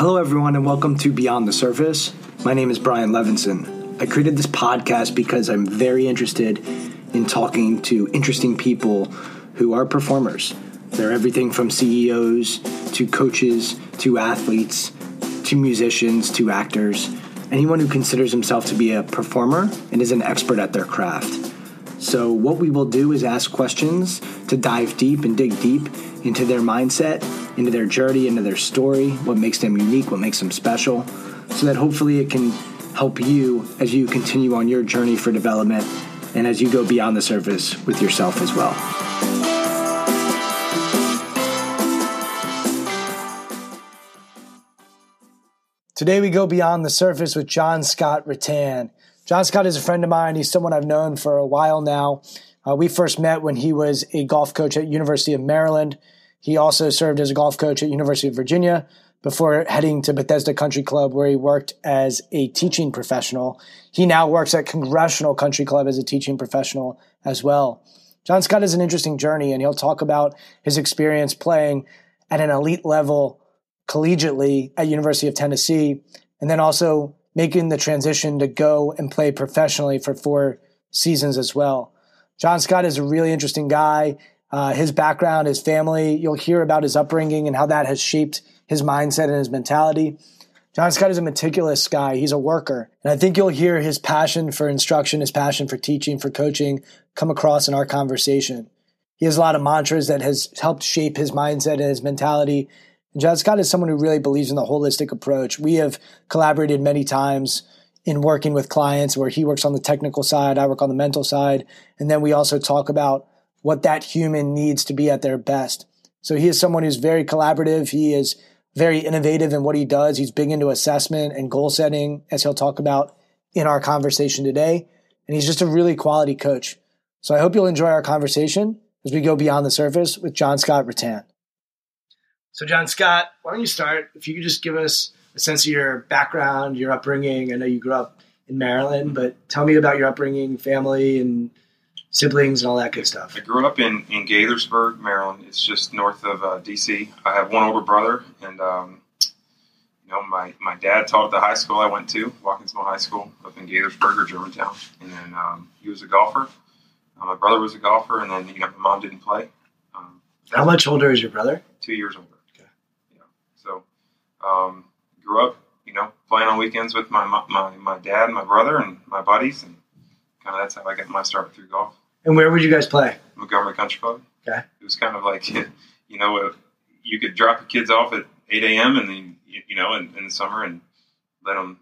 Hello, everyone, and welcome to Beyond the Surface. My name is Brian Levinson. I created this podcast because I'm very interested in talking to interesting people who are performers. They're everything from CEOs to coaches to athletes to musicians to actors. Anyone who considers himself to be a performer and is an expert at their craft. So, what we will do is ask questions to dive deep and dig deep into their mindset, into their journey, into their story, what makes them unique, what makes them special, so that hopefully it can help you as you continue on your journey for development and as you go beyond the surface with yourself as well. Today we go beyond the surface with John Scott Rattan. John Scott is a friend of mine. He's someone I've known for a while now. Uh, we first met when he was a golf coach at University of Maryland. He also served as a golf coach at University of Virginia before heading to Bethesda Country Club, where he worked as a teaching professional. He now works at Congressional Country Club as a teaching professional as well. John Scott has an interesting journey, and he'll talk about his experience playing at an elite level collegiately at University of Tennessee, and then also making the transition to go and play professionally for four seasons as well. John Scott is a really interesting guy. Uh, his background, his family, you'll hear about his upbringing and how that has shaped his mindset and his mentality. John Scott is a meticulous guy. He's a worker. And I think you'll hear his passion for instruction, his passion for teaching, for coaching come across in our conversation. He has a lot of mantras that has helped shape his mindset and his mentality John Scott is someone who really believes in the holistic approach. We have collaborated many times in working with clients where he works on the technical side, I work on the mental side. And then we also talk about what that human needs to be at their best. So he is someone who's very collaborative. He is very innovative in what he does. He's big into assessment and goal setting, as he'll talk about in our conversation today. And he's just a really quality coach. So I hope you'll enjoy our conversation as we go beyond the surface with John Scott Rattan. So, John Scott, why don't you start? If you could just give us a sense of your background, your upbringing. I know you grew up in Maryland, but tell me about your upbringing, family, and siblings, and all that good stuff. I grew up in, in Gaithersburg, Maryland. It's just north of uh, D.C. I have one older brother, and um, you know, my, my dad taught at the high school I went to, Watkins Mill High School, up in Gaithersburg or Germantown, and then um, he was a golfer. Uh, my brother was a golfer, and then you know, my mom didn't play. Um, How much older is your brother? Two years older. Okay. Yeah. So um, grew up, you know, playing on weekends with my, my my dad, my brother, and my buddies, and kind of that's how I got my start through golf. And where would you guys play? Montgomery Country Club. Okay. It was kind of like, you know, you could drop the kids off at 8 a.m. and then, you know, in, in the summer and let them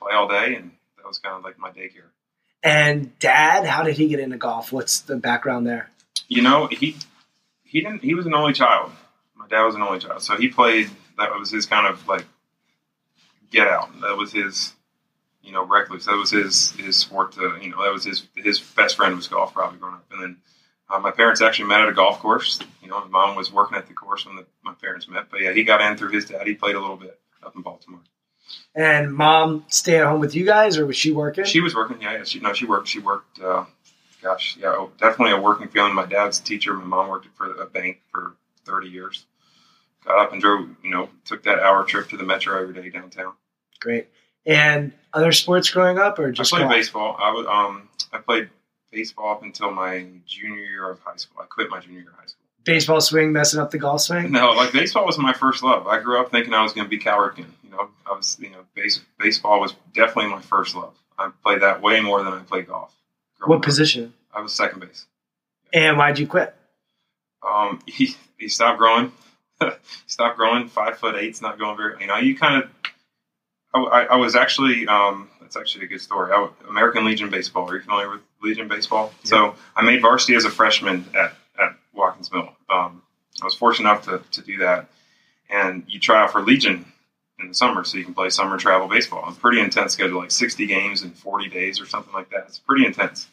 play all day. And that was kind of like my daycare. And dad, how did he get into golf? What's the background there? You know, he, he didn't, he was an only child. My dad was an only child. So he played that was his kind of like get out. That was his, you know, recluse. That was his his sport. To you know, that was his his best friend was golf probably growing up. And then uh, my parents actually met at a golf course. You know, my mom was working at the course when the, my parents met. But yeah, he got in through his dad. He played a little bit up in Baltimore. And mom stay at home with you guys, or was she working? She was working. Yeah, yeah. She no, she worked. She worked. Uh, gosh, yeah, oh, definitely a working family. My dad's a teacher. My mom worked for a bank for thirty years got up and drove, you know, took that hour trip to the metro every day downtown. Great. And other sports growing up, or just I played golf? baseball. I was um I played baseball up until my junior year of high school. I quit my junior year of high school. Baseball swing messing up the golf swing? No, like baseball was my first love. I grew up thinking I was going to be Cal Ripken. You know, I was you know base, baseball was definitely my first love. I played that way more than I played golf. What up. position? I was second base. And why'd you quit? Um, he he stopped growing. stopped growing. Five foot eight's not going very. You know, you kind of. I, I, was actually. Um, that's actually a good story. I, American Legion baseball. Are you familiar with Legion baseball? Yeah. So I made varsity as a freshman at at Watkins Mill. Um, I was fortunate enough to, to do that, and you try out for Legion in the summer so you can play summer travel baseball. It's pretty intense schedule, like 60 games in 40 days or something like that. It's pretty intense.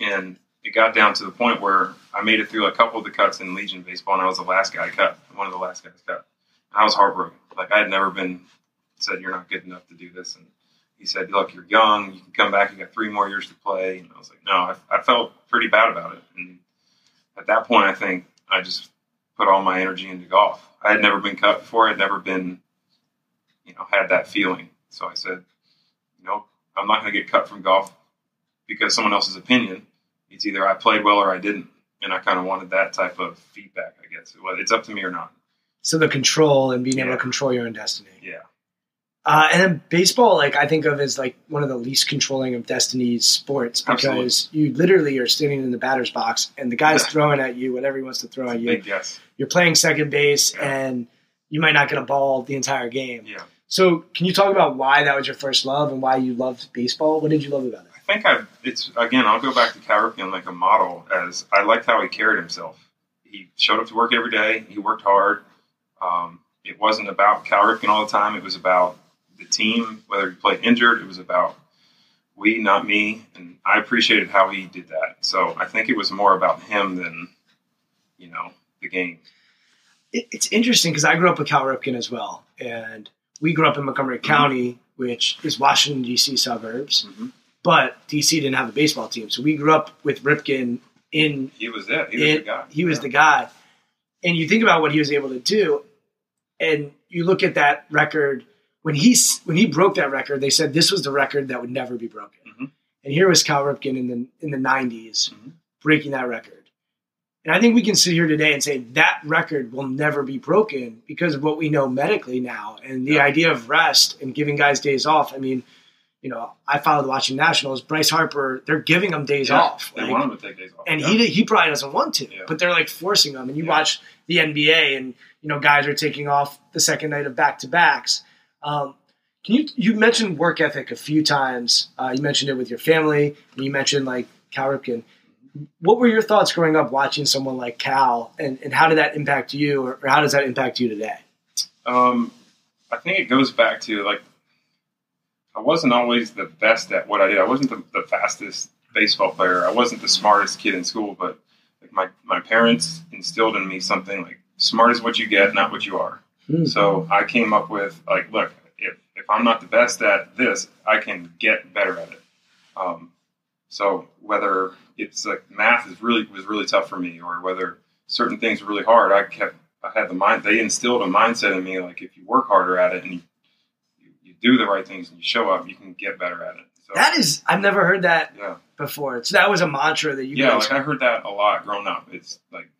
And it got down to the point where I made it through a couple of the cuts in Legion baseball, and I was the last guy cut, one of the last guys cut. I was heartbroken. Like I had never been said, "You're not good enough to do this," and he said, "Look, you're young. You can come back. You got three more years to play." And I was like, "No." I, I felt pretty bad about it, and at that point, I think I just put all my energy into golf. I had never been cut before. I'd never been you know, had that feeling. So I said, you know, I'm not going to get cut from golf because someone else's opinion. It's either I played well or I didn't, and I kind of wanted that type of feedback. I guess well, it's up to me or not. So the control and being able to control your own destiny. Yeah, Uh, and then baseball, like I think of as like one of the least controlling of destiny's sports because you literally are standing in the batter's box and the guy's throwing at you whatever he wants to throw at you. guess. You're playing second base Yeah. and you might not get a ball the entire game. Yeah, So can you talk about why that was your first love and why you loved baseball? What did you love about it? I think I. It's again. I'll go back to Cal Ripken like a model as I liked how he carried himself. He showed up to work every day. He worked hard. Um, it wasn't about Cal Ripken all the time. It was about the team, whether he played injured. It was about we, not me. And I appreciated how he did that. So I think it was more about him than, you know, the game. it's interesting because I grew up with Cal Ripken as well, and we grew up in Montgomery County, which is Washington D.C. suburbs, Mhm. but D.C. didn't have a baseball team, so we grew up with Ripken in. He was it. He was in the guy. he was Yeah. the guy, and you think about what he was able to do, and you look at that record when he when he broke that record. They said this was the record that would never be broken, Mhm. and here was Cal Ripken in the in the 90s Mhm. breaking that record. And I think we can sit here today and say that record will never be broken because of what we know medically now and the Yeah. idea of rest and giving guys days off. I mean, you know, I followed the Washington Nationals. Bryce Harper, they're giving him days Yeah, off. They Like, want him to take days off. and Yeah. he he probably doesn't want to, Yeah. but they're like forcing him. And you watch the NBA, and you know guys are taking off the second night of back to backs. Um, can you you mentioned work ethic a few times? Uh, you mentioned it with your family, and you mentioned like Cal Ripken. What were your thoughts growing up watching someone like Cal, and, and how did that impact you, or, or how does that impact you today? Um, I think it goes back to like I wasn't always the best at what I did. I wasn't the, the fastest baseball player. I wasn't the smartest kid in school, but like my my parents instilled in me something like smart is what you get, not what you are. Hmm. So I came up with like, look, if if I'm not the best at this, I can get better at it. Um, so whether it's like math is really was really tough for me, or whether certain things were really hard, I kept I had the mind. They instilled a mindset in me like if you work harder at it and you you, you do the right things and you show up, you can get better at it. So That is, I've never heard that yeah, before. So that was a mantra that you yeah. guys. Like I heard that a lot growing up. It's like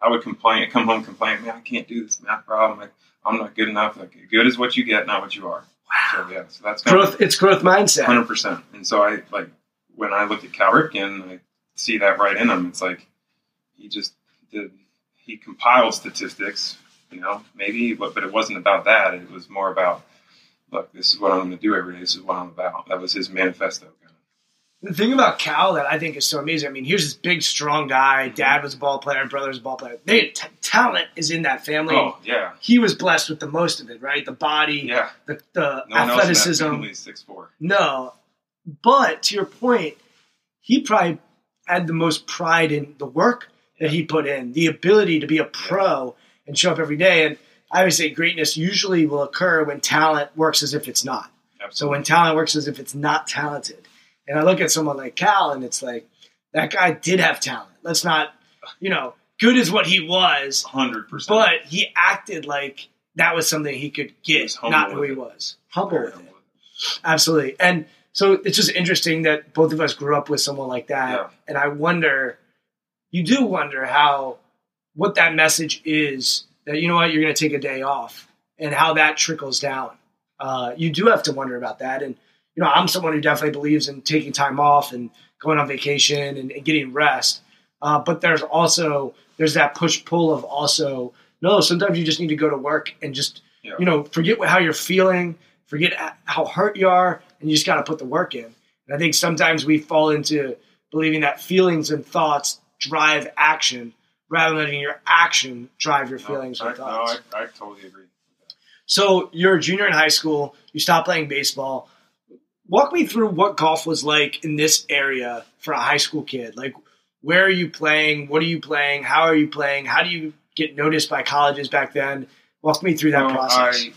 I would complain, come home complain, man, I can't do this math problem. Like I'm not good enough. Like good is what you get, not what you are. wow, So yeah, so that's growth. It's growth mindset. Hundred percent. And so I like when I look at Cal Ripken, I see that right in him. It's like he just did. He compiled statistics, you know, maybe, but but it wasn't about that. It was more about, look, this is what I'm going to do every day. This is what I'm about. That was his manifesto. The thing about Cal that I think is so amazing. I mean, here's this big, strong guy. Mm-hmm. Dad was a ball player. Brother was a ball player. They t- talent is in that family. Oh yeah, He was blessed with the most of it, right? The body, yeah. the, the No one else in that athleticism. six four. No, but to your point, he probably had the most pride in the work that he put in, the ability to be a pro and show up every day. And I would say greatness usually will occur when talent works as if it's not. So when talent works as if it's not talented. And I look at someone like Cal and it's like, that guy did have talent. Let's not, you know, good is what he was, Hundred percent. but he acted like that was something he could get, humble not who he it. was. Humble with it. Absolutely. And so it's just interesting that both of us grew up with someone like that. Yeah. And I wonder, you do wonder how, what that message is that, you know what, you're going to take a day off and how that trickles down. Uh, you do have to wonder about that. And, you know, I'm someone who definitely believes in taking time off and going on vacation and, and getting rest. Uh, but there's also, there's that push pull of also, no, sometimes you just need to go to work and just, Yeah. you know, forget how you're feeling, forget how hurt you are, and you just got to put the work in. And I think sometimes we fall into believing that feelings and thoughts drive action rather than letting your action drive your No, feelings I, or thoughts. No, I, I totally agree. So you're a junior in high school. You stop playing baseball. Walk me through what golf was like in this area for a high school kid. Like, where are you playing? What are you playing? How are you playing? How do you get noticed by colleges back then? Walk me through that Well, process. I,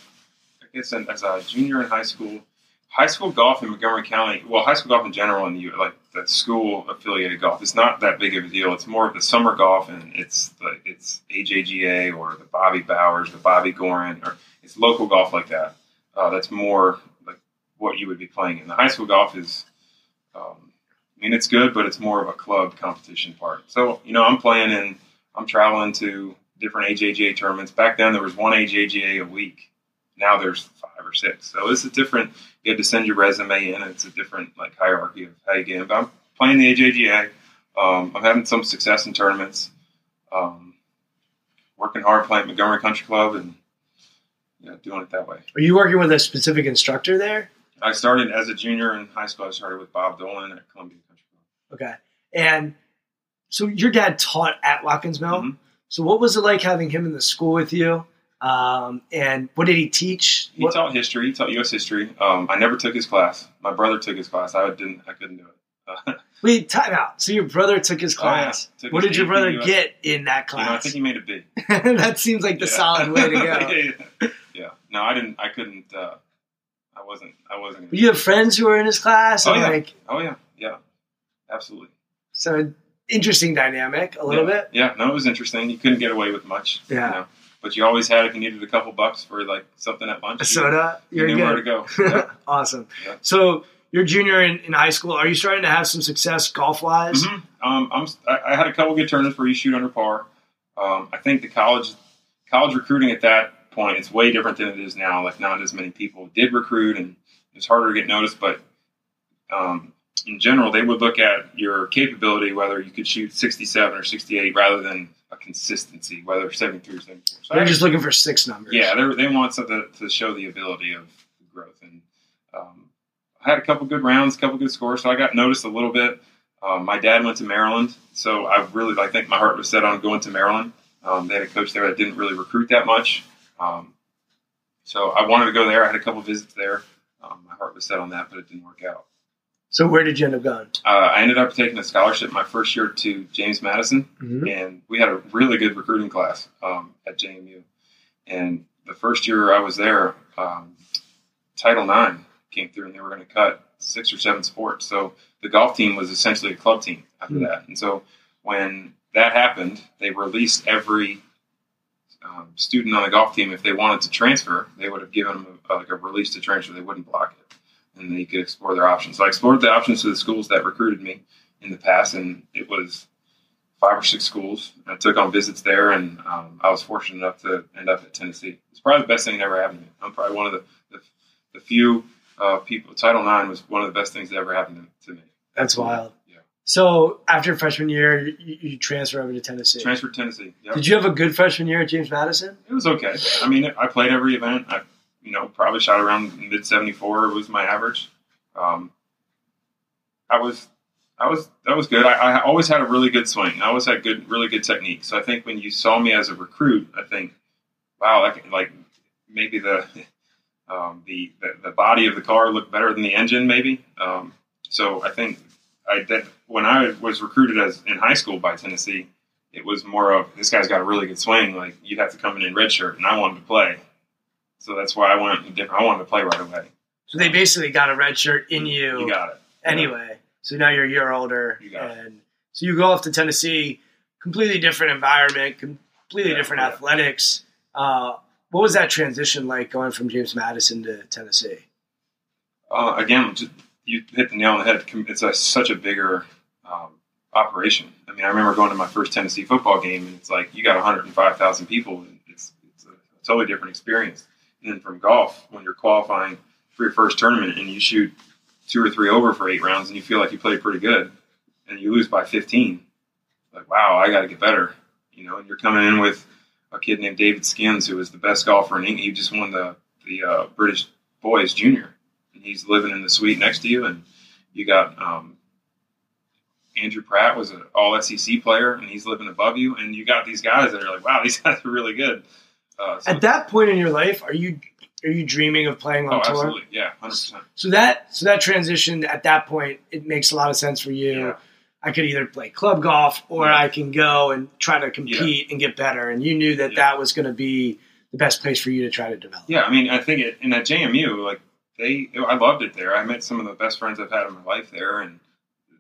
I guess as a junior in high school, high school golf in Montgomery County, well, high school golf in general in the U, like the school affiliated golf, it's not that big of a deal. It's more of the summer golf, and it's the it's AJGA or the Bobby Bowers, the Bobby Gorin, or it's local golf like that. uh, that's more what you would be playing in. The high school golf is, um, I mean, it's good, but it's more of a club competition part. So you know, I'm playing in, I'm traveling to different AJGA tournaments. Back then, there was one AJGA a week. Now there's five or six. So it's a different. You had to send your resume in. It's a different like hierarchy of how you get in. But I'm playing the AJGA. Um, I'm having some success in tournaments. Um, working hard playing Montgomery Country Club and yeah, doing it that way. Are you working with a specific instructor there? I started as a junior in high school. I started with Bob Dolan at Columbia Country Club. Okay, and so your dad taught at Watkins Mill. Mhm. So what was it like having him in the school with you? Um, and what did he teach? He What- taught history. He taught U.S. history. Um, I never took his class. My brother took his class. I didn't. I couldn't do it. Uh, wait, time out. So your brother took his Oh, yeah. class. Took what his did your brother US. get in that you know, I think he made a B. that seems like the Yeah. solid way to go. yeah. yeah. No, I didn't. I couldn't. Uh, I wasn't. I wasn't. You have friends who are in his class. Oh, yeah. like Oh yeah. Yeah. Absolutely. so interesting dynamic a little yeah. bit. Yeah, no, it was interesting. You couldn't get away with much. Yeah. You know? But you always had if you needed a couple bucks for like something at lunch. A soda, You you're knew where to go. Yeah. awesome. Yeah. So you're junior in, in high school. Are you starting to have some success golf wise? Mhm. Um, I'm, I, I had a couple good tournaments where you shoot under par. Um, I think the college college recruiting at that point it's way different than it is now. Like not as many people did recruit, and it's harder to get noticed. But um, in general, they would look at your capability, whether you could shoot 67 or 68, rather than a consistency, whether 73 or 74. So They're just looking for six numbers. yeah, they they want something to show the ability of growth, and um, I had a couple good rounds, a couple good scores, so I got noticed a little bit. Um, my dad went to Maryland, so I really I think my heart was set on going to Maryland. Um, they had a coach there that didn't really recruit that much, um, so I wanted to go there. I had a couple visits there. Um, my heart was set on that, but it didn't work out. So where did you end up going? Uh, I ended up taking a scholarship my first year to James Madison, Mm-hmm. and we had a really good recruiting class um, at JMU. And the first year I was there, um, Title IX came through, and they were going to cut six or seven sports. So the golf team was essentially a club team after Hmm. that. And so when that happened, they released every um, student on the golf team if they wanted to transfer, they would have given them a, like a release to transfer. They wouldn't block it, and they could explore their options. So I explored the options to the schools that recruited me in the past, and it was five or six schools. I took on visits there, and um, I was fortunate enough to end up at Tennessee. It's probably the best thing that ever happened to me. I'm probably one of the the, the few uh, people. Title IX was one of the best things that ever happened to, to me. That's wild. So after freshman year, you, you transfer over to Tennessee. Transfer to Tennessee. Yep. Did you have a good freshman year at James Madison? It was okay. I mean, I played every event. I, you know, probably shot around mid seventy four was my average. Um, I was, I was, that was good. I, I always had a really good swing. I always had good, really good technique. So I think when you saw me as a recruit, I think, wow, like, like maybe the, um, the, the the body of the car looked better than the engine, maybe. Um, so I think I that when I was recruited as in high school by Tennessee, it was more of this guy's got a really good swing. Like you'd have to come in in red shirt, and I wanted to play, so that's why I went different. I wanted to play right away. So they basically got a red shirt in you, You got it. anyway. So now you're a year older, You got it. so you go off to Tennessee, completely different environment, completely Yeah, different yeah. athletics. Uh, what was that transition like going from James Madison to Tennessee? Uh, again, just, you hit the nail on the head. It's a, such a bigger operation. I mean, I remember going to my first Tennessee football game, and it's like you got 105,000 people. And it's it's a totally different experience. And then from golf, when you're qualifying for your first tournament and you shoot two or three over for eight rounds, and you feel like you played pretty good, and you lose by 15, like wow, I got to get better. You know, and you're coming in with a kid named David Skinns, who is the best golfer in England. He just won the the uh, British Boys Junior and he's living in the suite next to you. And you got um, Andrew Pratt was an All SEC player, and he's living above you. And you got these guys that are like, wow, these guys are really good. Uh, so, At that point in your life, are you are you dreaming of playing on oh, tour? absolutely, yeah, hundred percent. So that so that transition at that point, it makes a lot of sense for you. Yeah. I could either play club golf or Yeah. I can go and try to compete and get better. And you knew that Yeah. that was going to be the best place for you to try to develop. Yeah, I mean, I think it, in at JMU, like they, I loved it there. I met some of the best friends I've had in my life there, and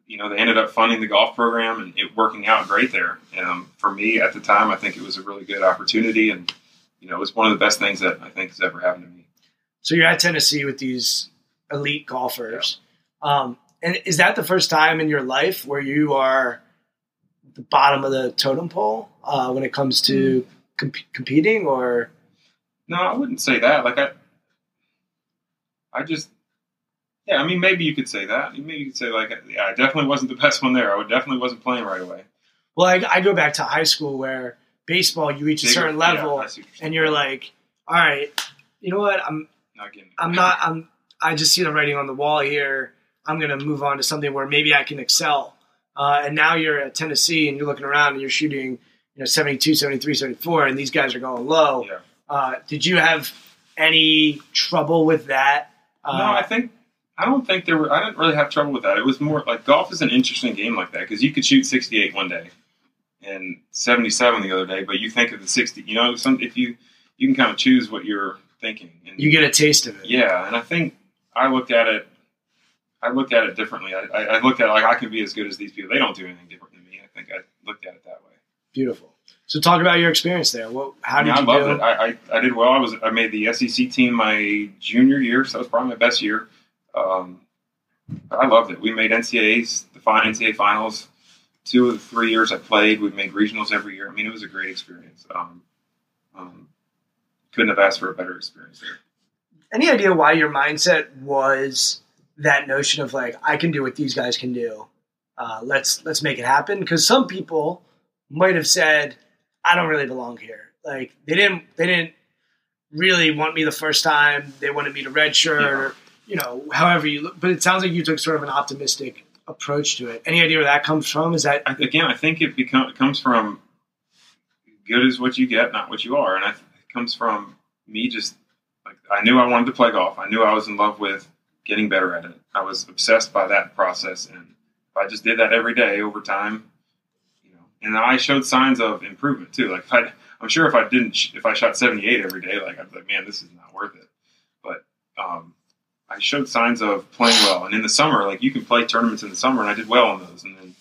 you know, they ended up funding the golf program and it working out great there. Um, for me at the time, I think it was a really good opportunity, and you know, it was one of the best things that I think has ever happened to me. So you're at Tennessee with these elite golfers. Um, and is that the first time in your life where you are the bottom of the totem pole uh, when it comes to comp- competing or No, I wouldn't say that. Like I, I just, yeah. I mean, maybe you could say that. Maybe you could say like, yeah, I definitely wasn't the best one there. I definitely wasn't playing right away. well I, I go back to high school where baseball you reach a certain level and you're like all right you know what i'm not getting. i'm not i'm i just see the writing on the wall here i'm going to move on to something where maybe i can excel uh, and now you're at tennessee and you're looking around and you're shooting you know 72 73 74 and these guys are going low Yeah. uh, did you have any trouble with that uh, no, I think I don't think there were. I didn't really have trouble with that. It was more like golf is an interesting game like that because you could shoot 68 one day and 77 the other day, but you think of the 60. You know, some if you you can kind of choose what you're thinking. And you get a taste of it Yeah, and I think I looked at it. I looked at it differently. I, I, I looked at it like I can be as good as these people. They don't do anything different than me. I think I looked at it that way. beautiful so talk about your experience there what, how did mean, you I loved do it. I, I, I did well. I was I made the SEC team my junior year, so that was probably my best year. Um, I loved it. We made NCAA's, the NCAA finals. Two of the three years I played, we made regionals every year. I mean, it was a great experience. Um, um, couldn't have asked for a better experience there. any idea why your mindset was that notion of like I can do what these guys can do. Uh, let's let's make it happen. Because some people might have said I don't really belong here. Like they didn't they didn't really want me the first time. They wanted me to redshirt Yeah. or you know however you look. But it sounds like you took sort of an optimistic approach to it. Any idea where that comes from? Is that again, I think it, become, it comes from good is what you get, not what you are, and I, it comes from me just like I knew I wanted to play golf. I knew I was in love with getting better at it. I was obsessed by that process, and if I just did that every day over time, you know, and I showed signs of improvement too. Like I, I'm sure if I didn't, if I shot 78 every day, like I'd be like, man, this is not worth it. But um, I showed signs of playing well, and in the summer, like you can play tournaments in the summer, and I did well in those, and then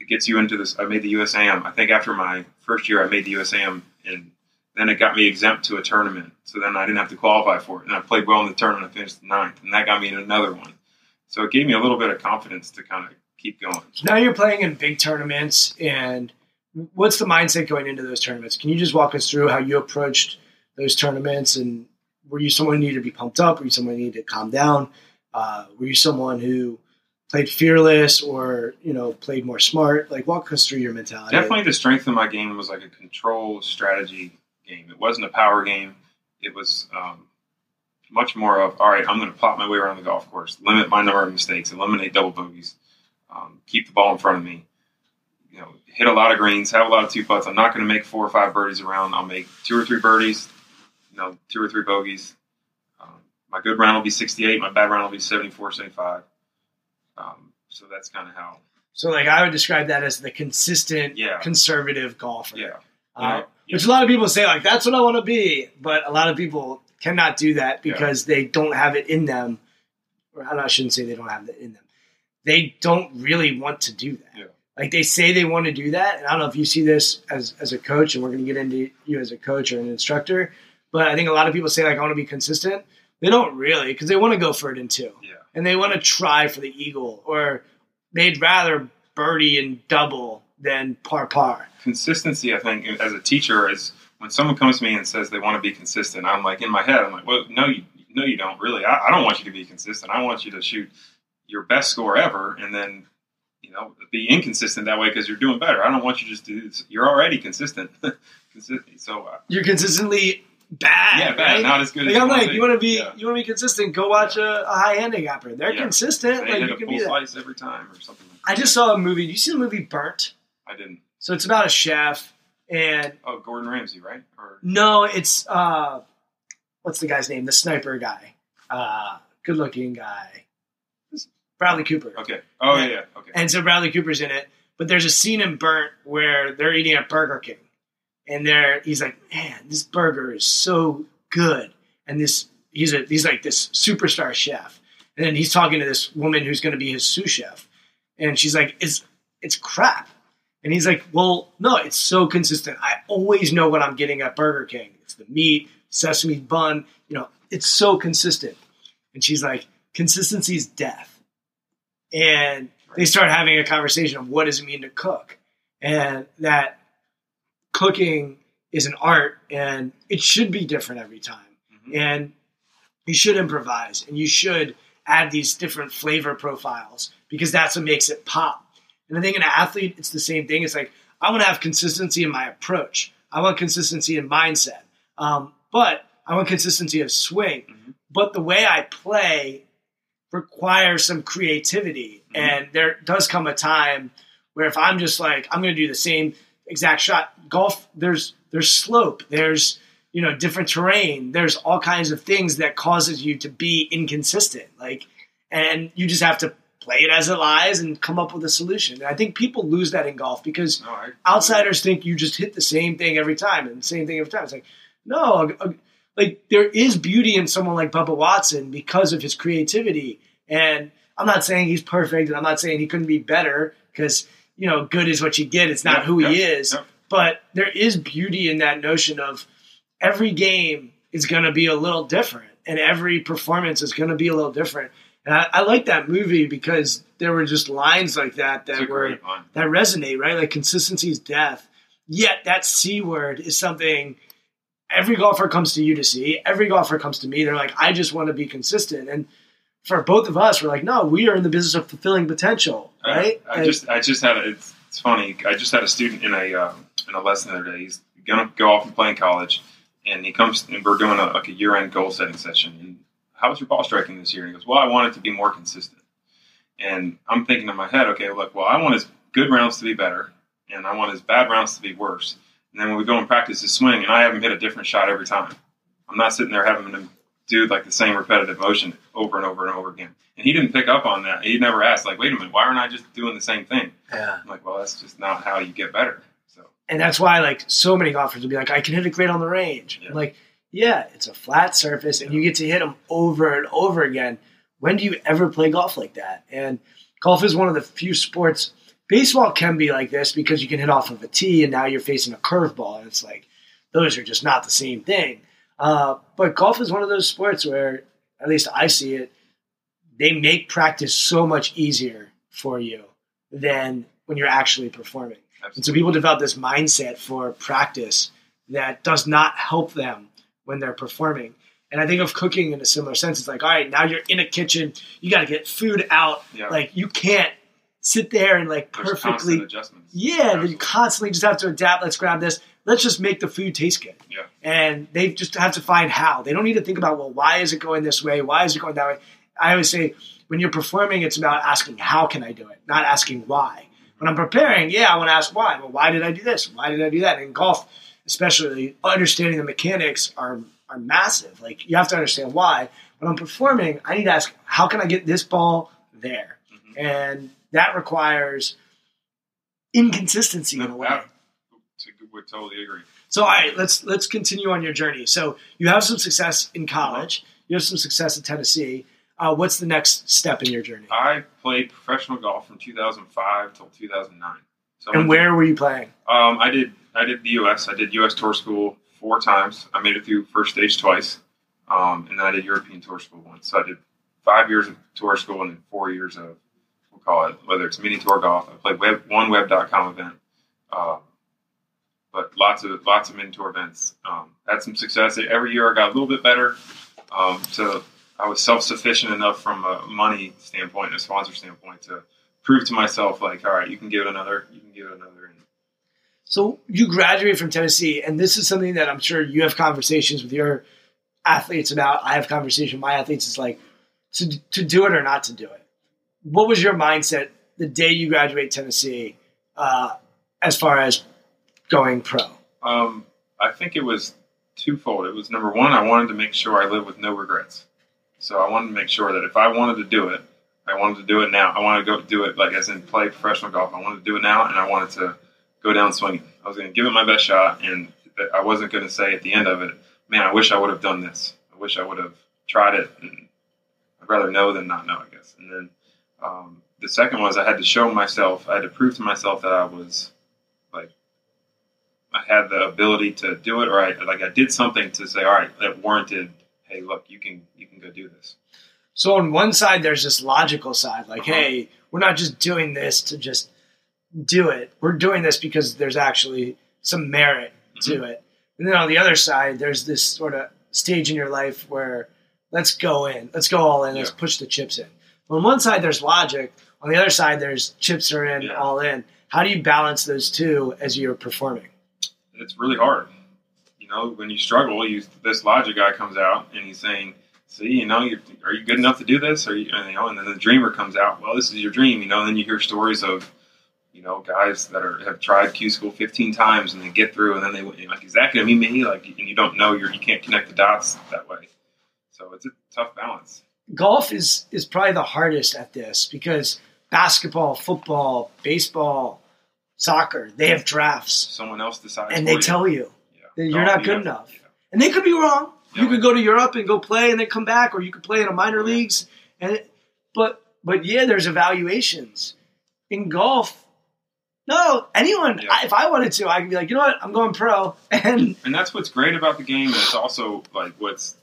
it gets you into this. I made the USAM. I think after my first year, I made the USAM, and then it got me exempt to a tournament. So then I didn't have to qualify for it, and I played well in the tournament. I finished ninth, and that got me in another one. So it gave me a little bit of confidence to kind of keep going. So now you're playing in big tournaments, and what's the mindset going into those tournaments? Can you just walk us through how you approached those tournaments? And were you someone who needed to be pumped up? Were you someone who needed to calm down? Uh, were you someone who played fearless, or you know played more smart? Like walk us through your mentality. Definitely, the strength of my game was like a control strategy game. It wasn't a power game. It was um, much more of all right. I'm going to plot my way around the golf course, limit my number of mistakes, eliminate double bogeys, um, keep the ball in front of me. You know, hit a lot of greens, have a lot of two putts. I'm not going to make four or five birdies around. I'll make two or three birdies. You know, two or three bogeys. Um, my good round will be 68. My bad round will be 74, 75. Um, so that's kind of how. So like I would describe that as the consistent, Yeah. conservative golfer. Yeah. Uh, Which a lot of people say like that's what I want to be, but a lot of people cannot do that because they don't have it in them. Or I shouldn't say they don't have it in them. They don't really want to do that. Yeah. Like they say they want to do that, and I don't know if you see this as as a coach, and we're going to get into you as a coach or an instructor. But I think a lot of people say like I want to be consistent. They don't really because they want to go for it in two, Yeah. and they want to try for the eagle, or they'd rather birdie and double than par par. consistency, I think, as a teacher, is when someone comes to me and says they want to be consistent. I'm like in my head, I'm like, well, no, you, no, you don't really. I, I don't want you to be consistent. I want you to shoot your best score ever, and then you know be inconsistent that way because you're doing better. I don't want you just to. You're already consistent. consistent. So uh, You're consistently bad. yeah, bad. right? Not as good Like as I'm like, you want to be, Yeah. you want to be consistent. Go watch a, a high handicapper. They're Yeah. consistent. They Like you a can be slice every time or something. Like I just saw a movie. You see the movie Burnt? I didn't. So it's about a chef, and Oh, Gordon Ramsay, right? Or no, it's uh, what's the guy's name? The sniper guy, uh, good looking guy, Bradley Cooper. okay. Oh yeah, yeah. Okay. And so Bradley Cooper's in it, but there's a scene in Burnt where they're eating at Burger King, and there he's like, "Man, this burger is so good," and this he's a he's like this superstar chef, and then he's talking to this woman who's going to be his sous chef, and she's like, "It's it's crap," and he's like, "Well, no, it's so consistent. I always know what I'm getting at Burger King. It's the meat, sesame bun, you know, it's so consistent. And she's like, consistency is death. And they start having a conversation of what does it mean to cook, and that cooking is an art, and it should be different every time. Mm-hmm. And you should improvise, and you should add these different flavor profiles because that's what makes it pop. And I think in an athlete, it's the same thing. It's like I want to have consistency in my approach. I want consistency in mindset, um, but I want consistency of swing. Mm-hmm. But the way I play requires some creativity, mm-hmm. and there does come a time where if I'm just like I'm going to do the same exact shot, golf there's there's slope, there's you know different terrain, there's all kinds of things that causes you to be inconsistent, like, and you just have to play it as it lies and come up with a solution. And I think people lose that in golf because I, outsiders think you just hit the same thing every time and the same thing every time. It's like, no, uh, like there is beauty in someone like Bubba Watson because of his creativity. And I'm not saying he's perfect and I'm not saying he couldn't be better because, you know, good is what you get. It's not who he is. But there is beauty in that notion of every game is going to be a little different and every performance is going to be a little different. And I, I like that movie because there were just lines like that that were that resonate, right? Like consistency is death. Yet that C word is something every golfer comes to you to see. Every golfer comes to me. They're like, I just want to be consistent. And for both of us, we're like, no, we are in the business of fulfilling potential, right? I, I just, I just had a, it's, it's funny. I just had a student in a uh, in a lesson the other day. He's gonna go off and play in college, and he comes and we're doing a, like a year end goal setting session. And how was your ball striking this year? And he goes, well, I want it to be more consistent. And I'm thinking in my head, okay, look, well, I want his good rounds to be better, and I want his bad rounds to be worse. And then when we go and practice his swing, and I have him hit a different shot every time. I'm not sitting there having him do like the same repetitive motion over and over and over again. And he didn't pick up on that. He never asked, like, wait a minute, why aren't I just doing the same thing? Yeah. I'm like, well, that's just not how you get better. So. And that's why, like, so many golfers will be like, I can hit it great on the range. Yeah. like, yeah, it's a flat surface and you get to hit them over and over again. When do you ever play golf like that? And golf is one of the few sports. Baseball can be like this because you can hit off of a tee and now you're facing a curveball, and it's like those are just not the same thing. Uh, but golf is one of those sports where, at least I see it, they make practice so much easier for you than when you're actually performing. Absolutely. And so people develop this mindset for practice that does not help them when they're performing. And I think of cooking in a similar sense. It's like, all right, now you're in a kitchen, you got to get food out. Yeah. Like you can't sit there and like There's perfectly. Yeah, you constantly just have to adapt. Let's grab this. Let's just make the food taste good. Yeah. And they just have to find how. They don't need to think about well, why is it going this way? Why is it going that way? I always say when you're performing, it's about asking how can I do it, not asking why. When I'm preparing, yeah, I want to ask why. Well, why did I do this? Why did I do that? in golf, especially understanding the mechanics are are massive. Like you have to understand why. When I'm performing, I need to ask, how can I get this ball there? Mm-hmm. And that requires inconsistency in a way. Would totally agree. So all right, let's let's continue on your journey. So you have some success in college. You have some success in Tennessee. Uh, what's the next step in your journey? I played professional golf from 2005 till 2009. So and where were you playing? Um, I did I did the U.S. I did U.S. Tour School four times. I made it through first stage twice, um, and then I did European Tour School once. So I did five years of tour school and then four years of we'll call it whether it's mini tour golf. I played web, one web.com event, uh, but lots of lots of mini tour events. Um, had some success every year. I got a little bit better. Um, so I was self sufficient enough from a money standpoint and a sponsor standpoint to prove to myself like, all right, you can give it another, you can give it another. So you graduated from Tennessee, and this is something that I'm sure you have conversations with your athletes about. I have conversations with my athletes. It's like to to do it or not to do it. What was your mindset the day you graduate Tennessee, uh, as far as going pro? Um, I think it was twofold. It was number one, I wanted to make sure I live with no regrets. So I wanted to make sure that if I wanted to do it, I wanted to do it now. I wanted to go do it like as in play professional golf. I wanted to do it now, and I wanted to go down swinging. I was going to give it my best shot, and I wasn't going to say at the end of it, man, I wish I would have done this. I wish I would have tried it. And I'd rather know than not know, I guess. And then um, the second was I had to show myself, I had to prove to myself that I was I had the ability to do it, or I like I did something to say, all right, that warranted hey, look, you can you can go do this. So on one side, there's this logical side, like, Uh-huh. hey, we're not just doing this to just do it. We're doing this because there's actually some merit to Mm-hmm. it. And then on the other side, there's this sort of stage in your life where let's go in, let's go all in, let's push the chips in. On one side, there's logic. On the other side, there's chips are in, Yeah. all in. How do you balance those two as you're performing? It's really hard. You know, when you struggle, you this logic guy comes out and he's saying, "See, you know, you are you good enough to do this?" Or you, and, you know, and then the dreamer comes out. Well, this is your dream. You know, and then you hear stories of you know guys that are have tried Q school 15 times and they get through, and then they like, "Is that going to be me?" Like, and you don't know, you're you can't connect the dots that way. So it's a tough balance. golf is is probably the hardest at this because basketball, football, baseball, soccer, they have drafts Someone else decides, and they you. tell you Yeah. that you're Golf, not good have- enough. yeah. And they could be wrong. You could go to Europe and go play and then come back or you could play in a minor leagues and it, but but yeah, there's evaluations. In golf, no, anyone Yeah. I, if I wanted to, I could be like, you know what, I'm going pro and and that's what's great about the game, and it's also like what's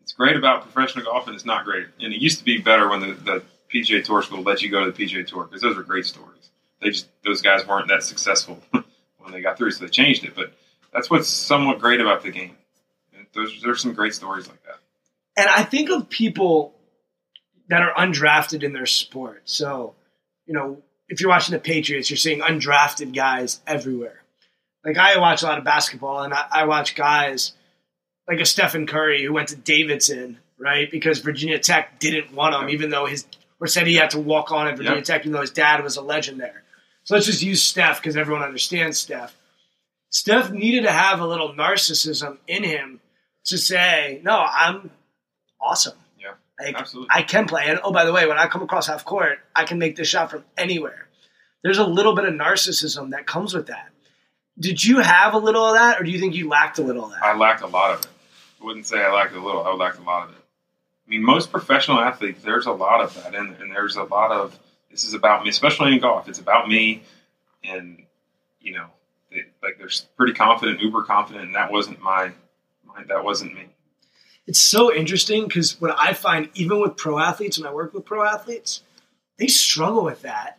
it's great about professional golf, and it's not great. And it used to be better when the, the PGA Tour school let you go to the PGA Tour because those were great stories. They just those guys weren't that successful when they got through, so they changed it. But that's what's somewhat great about the game. Those there's some great stories like that. And I think of people that are undrafted in their sport. So, you know, if you're watching the Patriots, you're seeing undrafted guys everywhere. Like I watch a lot of basketball, and I, I watch guys like a Stephen Curry who went to Davidson, right? Because Virginia Tech didn't want him, even though his or said he had to walk on at Virginia Yeah. Tech, even though his dad was a legend there. So let's just use Steph because everyone understands Steph. Steph needed to have a little narcissism in him to say, "No, I'm awesome. Yeah, Like, absolutely. I can play. And oh, by the way, when I come across half court, I can make this shot from anywhere. There's a little bit of narcissism that comes with that. Did you have a little of that, or do you think you lacked a little of that? I lacked a lot of it. I wouldn't say I lacked a little. I lacked a lot of it. I mean, most professional athletes, there's a lot of that, and, and there's a lot of this is about me, especially in golf. It's about me, and you know, they, like they're pretty confident, uber confident, and that wasn't my, my that wasn't me. It's so interesting because what I find, even with pro athletes, when I work with pro athletes, they struggle with that.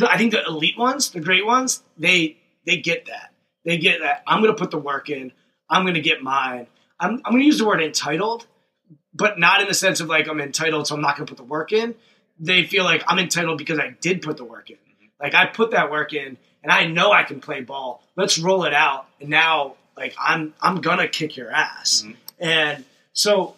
I think the elite ones, the great ones, they they get that. They get that. I'm going to put the work in. I'm going to get mine. I'm, I'm going to use the word entitled, but not in the sense of like I'm entitled, so I'm not going to put the work in. They feel like I'm entitled because I did put the work in. Like I put that work in, and I know I can play ball. Let's roll it out. And now, like I'm I'm gonna kick your ass. Mhm. And so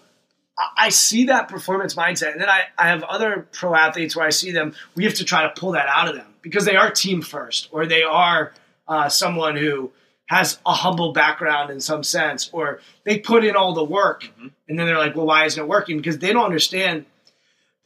I- I see that performance mindset. And then I, I have other pro athletes where I see them, we have to try to pull that out of them because they are team first or they are uh, someone who has a humble background in some sense or they put in all the work Mhm. and then they're like, well, why isn't it working? Because they don't understand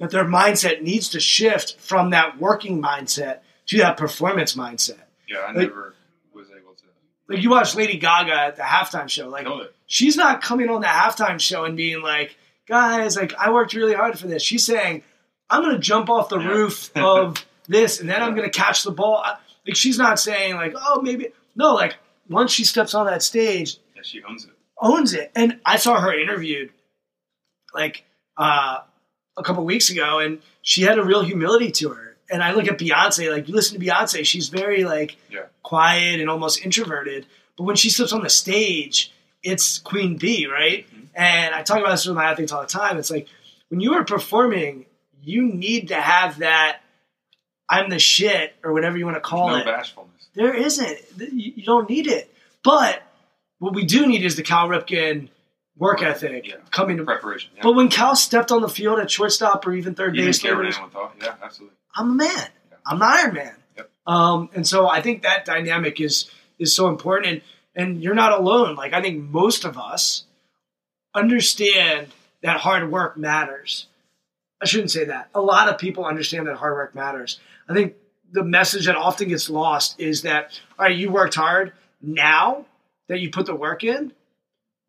that their mindset needs to shift from that working mindset to that performance mindset. Yeah, I Like- never was able to. Like you watch Lady Gaga at the halftime show, like she's not coming on the halftime show and being like, guys, like I worked really hard for this. She's saying, I'm going to jump off the Yeah. roof of this and then I'm going to catch the ball. Like she's not saying like, oh, maybe no. Like once she steps on that stage, Yeah, she owns it. owns it. And I saw her interviewed like uh, a couple weeks ago, and she had a real humility to her. And I look at Beyonce, like you listen to Beyonce, she's very like Yeah. quiet and almost introverted. But when she steps on the stage, it's Queen Bee, right? Mhm. And I talk about this with my athletes all the time. It's like when you are performing, you need to have that I'm the shit or whatever you want to call no it. bashfulness. There isn't. You you don't need it. But what we do need is the Cal Ripken work ethic Yeah. coming to. Preparation. Yeah. But when Cal stepped on the field at shortstop or even third base, later. Yeah, absolutely. I'm a man. Yeah. I'm an Iron Man. Yep. Um, and so I think that dynamic is is so important. And and you're not alone. Like I think most of us understand that hard work matters. I shouldn't say that. A lot of people understand that hard work matters. I think the message that often gets lost is that all right, you worked hard. Now that you put the work in,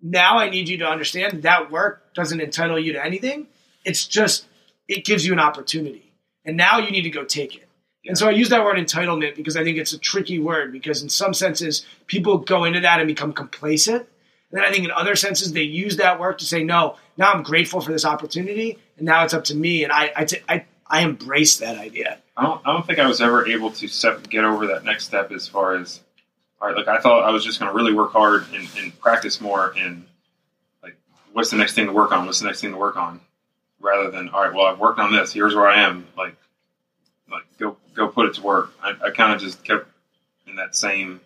now I need you to understand that work doesn't entitle you to anything. It's just it gives you an opportunity. And now you need to go take it. And so I use that word entitlement because I think it's a tricky word because in some senses people go into that and become complacent And then I think in other senses, they use that work to say, no, now I'm grateful for this opportunity, and now it's up to me. And I, I, t- I, I embrace that idea. I don't, I don't think I was ever able to step, get over that next step as far as, all right, like I thought I was just going to really work hard and, and practice more and like, what's the next thing to work on? What's the next thing to work on? Rather than, all right, well, I've worked on this. Here's where I am. Like, like go, go put it to work. I, I kind of just kept in that same,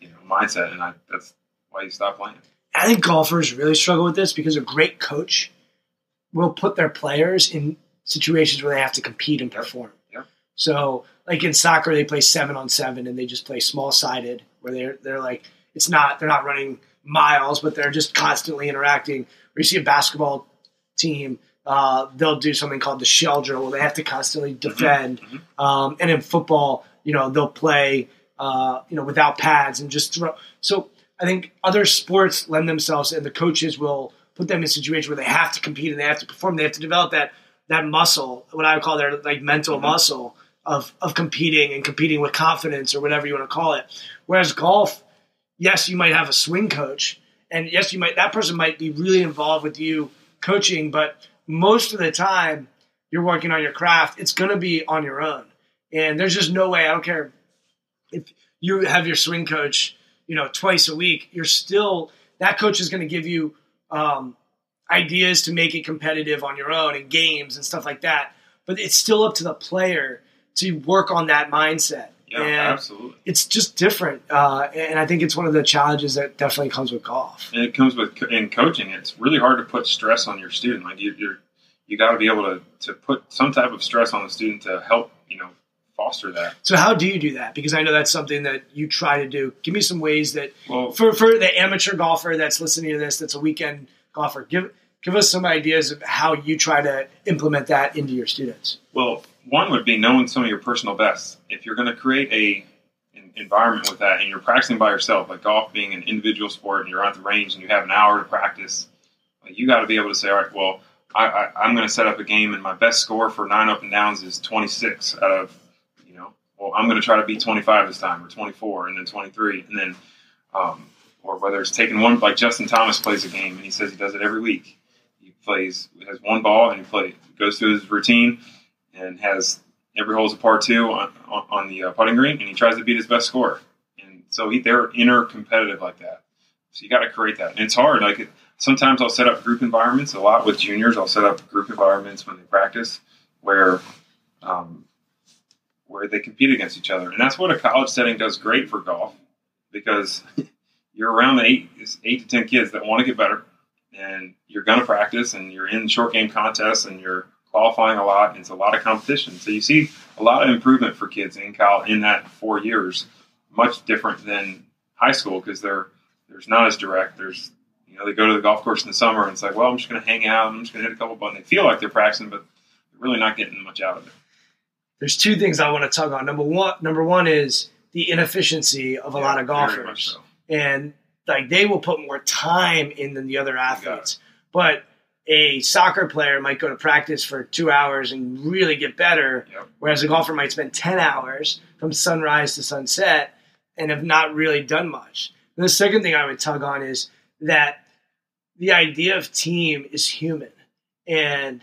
you know, mindset. And I, that's why you stop playing. I think golfers really struggle with this because a great coach will put their players in situations where they have to compete and perform. Yep. So, like in soccer, they play seven on seven and they just play small sided, where they're they're like it's not they're not running miles, but they're just constantly interacting. Or you see a basketball team, uh, they'll do something called the shell drill, where they have to constantly Mm-hmm. defend. Um, and in football, you know, they'll play uh, you know without pads and just throw. So I think other sports lend themselves, and the coaches will put them in situations where they have to compete and they have to perform. They have to develop that that muscle, what I would call their like mental muscle of of competing and competing with confidence or whatever you want to call it. Whereas golf, yes, you might have a swing coach, and yes, you might that person might be really involved with you coaching, but most of the time you're working on your craft. It's going to be on your own, and there's just no way. I don't care if you have your swing coach, you know, twice a week. You're still that coach is going to give you um, ideas to make it competitive on your own and games and stuff like that. But it's still up to the player to work on that mindset. Yeah, and absolutely. it's just different. Uh, and I think it's one of the challenges that definitely comes with golf. And it comes with in coaching. It's really hard to put stress on your student. Like you, you're, you got to be able to to put some type of stress on the student to help you know foster that. So how do you do that? Because I know that's something that you try to do. Give me some ways that Well, for for the amateur golfer that's listening to this, that's a weekend golfer. Give give us some ideas of how you try to implement that into your students. Well, one would be knowing some of your personal bests. If you're going to create a an environment with that, and you're practicing by yourself, like golf being an individual sport, and you're at the range and you have an hour to practice, like you got to be able to say, all right, well, I, I'm going to set up a game, and my best score for nine up and downs is 26 out of, you know, well, I'm going to try to be 25 this time, or 24, and then 23, and then, um, or whether it's taking one, like Justin Thomas plays a game, and he says he does it every week. He plays has one ball, and he plays goes through his routine and has every hole's a par two on, on, the uh, putting green, and he tries to beat his best score. And so he, they're inner competitive like that. So you got to create that, and it's hard. Like sometimes I'll set up group environments. A lot with juniors, I'll set up group environments when they practice where um, where they compete against each other, and that's what a college setting does great for golf because you're around eight eight to ten kids that want to get better, and you're going to practice, and you're in short game contests, and you're qualifying a lot. And it's a lot of competition, so you see a lot of improvement for kids in Cal in that four years. Much different than high school because they're there's not as direct. There's you know they go to the golf course in the summer and it's like, well, I'm just going to hang out. I'm just going to hit a couple buttons. They feel like they're practicing, but they're really not getting much out of it. There's two things I want to tug on. Number one, number one is the inefficiency of a lot of golfers. so. and like they will put more time in than the other athletes. But a soccer player might go to practice for two hours and really get better, Yep. whereas a golfer might spend ten hours from sunrise to sunset and have not really done much. And the second thing I would tug on is that the idea of team is human, and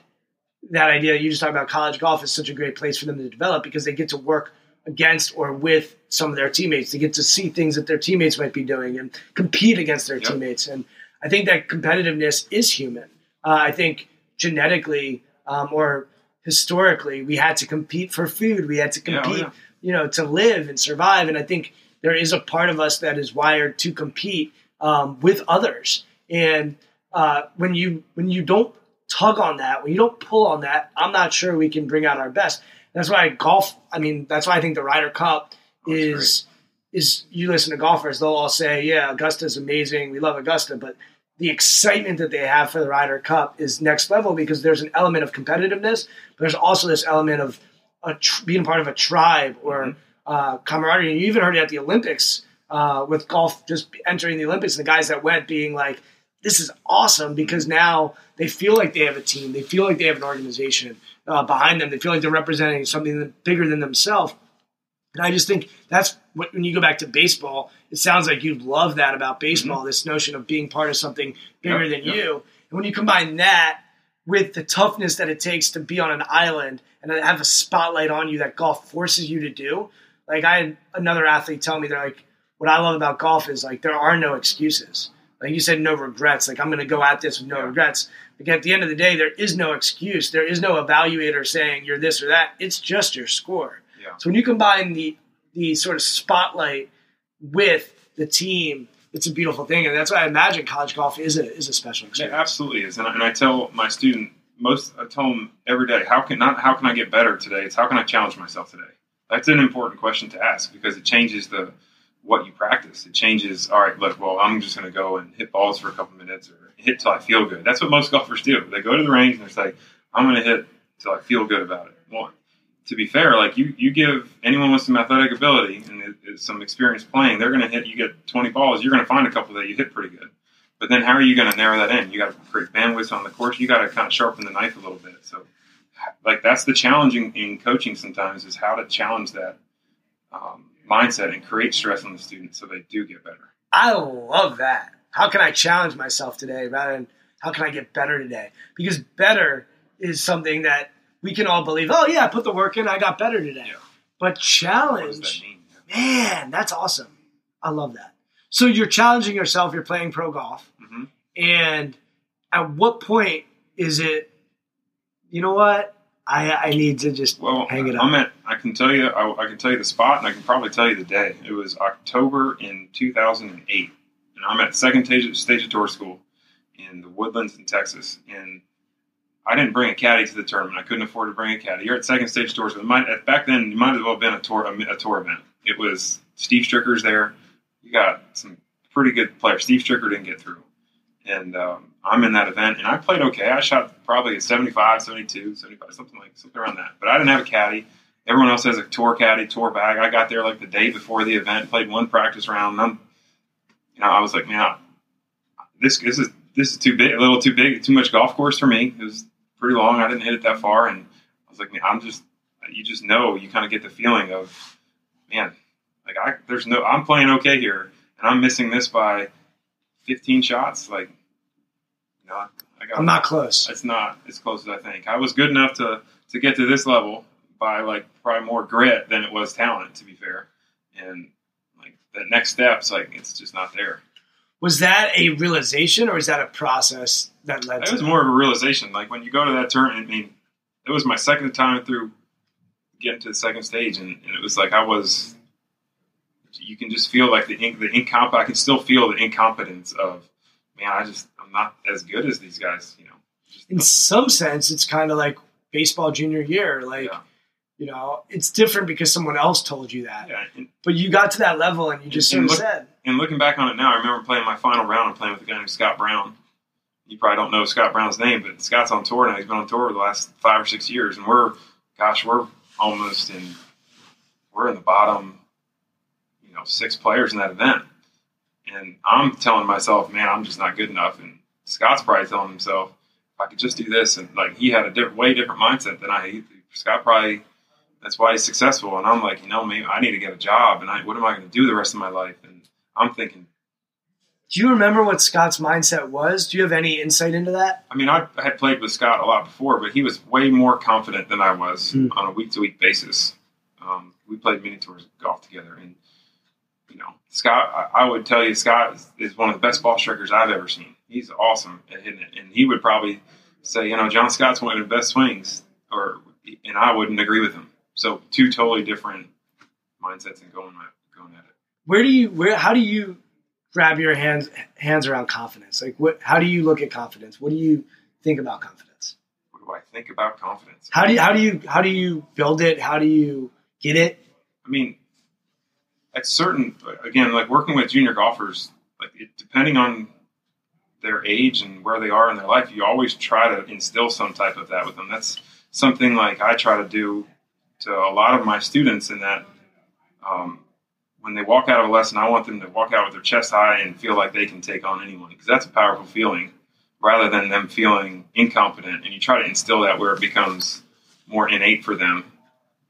that idea you just talked about college golf is such a great place for them to develop because they get to work against or with some of their teammates. They get to see things that their teammates might be doing and compete against their Yep. teammates. And I think that competitiveness is human. Uh, I think genetically um, or historically, we had to compete for food. We had to oh, compete, yeah. you know, to live and survive. And I think there is a part of us that is wired to compete um, with others. And uh, when you when you don't tug on that, when you don't pull on that, I'm not sure we can bring out our best. That's why golf. I mean, that's why I think the Ryder Cup Oh, is is. You listen to golfers; they'll all say, "Yeah, Augusta's amazing. We love Augusta," but the excitement that they have for the Ryder Cup is next level because there's an element of competitiveness, but there's also this element of a tr- being part of a tribe or Mhm. uh, camaraderie. And you even heard it at the Olympics uh, with golf just entering the Olympics, and the guys that went being like, "This is awesome," because now they feel like they have a team, they feel like they have an organization uh, behind them, they feel like they're representing something bigger than themselves. And I just think that's what when you go back to baseball it sounds like you love that about baseball. Mm-hmm. This notion of being part of something bigger yep, than yep. you, and when you combine that with the toughness that it takes to be on an island and have a spotlight on you that golf forces you to do. Like I had another athlete tell me they're like, what I love about golf is like there are no excuses. Like you said, no regrets. Like I'm going to go at this with no regrets. Like at the end of the day, there is no excuse. There is no evaluator saying you're this or that. It's just your score. Yeah. So when you combine the the sort of spotlight with the team it's a beautiful thing, and that's why I imagine college golf is a is a special experience. It absolutely is, and I, and I tell my student most. I tell them every day, how can not how can I get better today? It's how can I challenge myself today? That's an important question to ask because it changes the what you practice. It changes. All right, look, well, I'm just going to go and hit balls for a couple minutes or hit till I feel good. That's what most golfers do. They go to the range and they say, I'm going to hit till I feel good about it. Well, to be fair, like you, you give anyone with some athletic ability and some experience playing, they're going to hit. You get 20 balls, you're going to find a couple that you hit pretty good. But then, how are you going to narrow that in? You got to create bandwidth on the course. You got to kind of sharpen the knife a little bit. So, like that's the challenging in coaching sometimes is how to challenge that um, mindset and create stress on the students so they do get better. I love that. How can I challenge myself today rather than how can I get better today? Because better is something that we can all believe, oh yeah, I put the work in, I got better today. Yeah. But challenge, that man, that's awesome. I love that. So you're challenging yourself. You're playing pro golf, mm-hmm. and at what point is it? You know what? I, I need to just well, hang it up. I'm at. I can tell you. I, I, can tell you the spot, and I can probably tell you the day. It was October in 2008, and I'm at second stage, stage of tour school in the Woodlands in Texas, and I didn't bring a caddy to the tournament. I couldn't afford to bring a caddy. You're at second stage tours. It might, back then, it might as well have been a tour a, a tour event. It was Steve Stricker's there. You got some pretty good players. Steve Stricker didn't get through. And um, I'm in that event, and I played okay. I shot probably a 75, 72, 75, something like something around that. But I didn't have a caddy. Everyone else has a tour caddy, tour bag. I got there like the day before the event, played one practice round. And I'm, you know, I was like, man, this this is this is too big, a little too big, too much golf course for me. It was pretty long. I didn't hit it that far, and I was like, man, I'm just, you just know, you kind of get the feeling of, man, like I, there's no, I'm playing okay here, and I'm missing this by 15 shots. Like, you know, I got, I'm not close. It's not as close as I think. I was good enough to to get to this level by like probably more grit than it was talent, to be fair, and like that next step's like it's just not there. Was that a realization, or is that a process that led. To It was more of a realization. Like when you go to that tournament, I mean, it was my second time through getting to the second stage, and, and it was like I was. You can just feel like the the incomp. I can still feel the incompetence of, man. I just I'm not as good as these guys. You know. In some sense, it's kind of like baseball junior year. Like, yeah. You know, it's different because someone else told you that. Yeah. And, but you got to that level, and you just sort of look, said. And looking back on it now, I remember playing my final round and playing with a guy named Scott Brown you probably don't know Scott Brown's name, but Scott's on tour now. He's been on tour the last five or six years, and we're, gosh, we're almost in, we're in the bottom, you know, six players in that event, and I'm telling myself, man, I'm just not good enough, and Scott's probably telling himself, I could just do this, and like he had a different, way different mindset than I. Scott probably that's why he's successful, and I'm like, you know, maybe I need to get a job, and I, what am I going to do the rest of my life? And I'm thinking, do you remember what Scott's mindset was? Do you have any insight into that? I mean, I had played with Scott a lot before, but he was way more confident than I was mm. on a week to week basis. Um, we played mini tours of golf together, and you know, Scott. I, I would tell you, Scott is, is, one of the best ball strikers I've ever seen. He's awesome at hitting it, and he would probably say, you know, John Scott's one of the best swings, or and I wouldn't agree with him. So two totally different mindsets and going going at it. Where do you where how do you grab your hands hands around confidence? Like, what? How do you look at confidence? What do you think about confidence? What do I think about confidence? How do you how do you how do you build it? How do you get it? I mean, at certain again, like working with junior golfers, like it, depending on their age and where they are in their life, you always try to instill some type of that with them. That's something like I try to do to a lot of my students in that um, when they walk out of a lesson, I want them to walk out with their chest high and feel like they can take on anyone because that's a powerful feeling rather than them feeling incompetent. And you try to instill that where it becomes more innate for them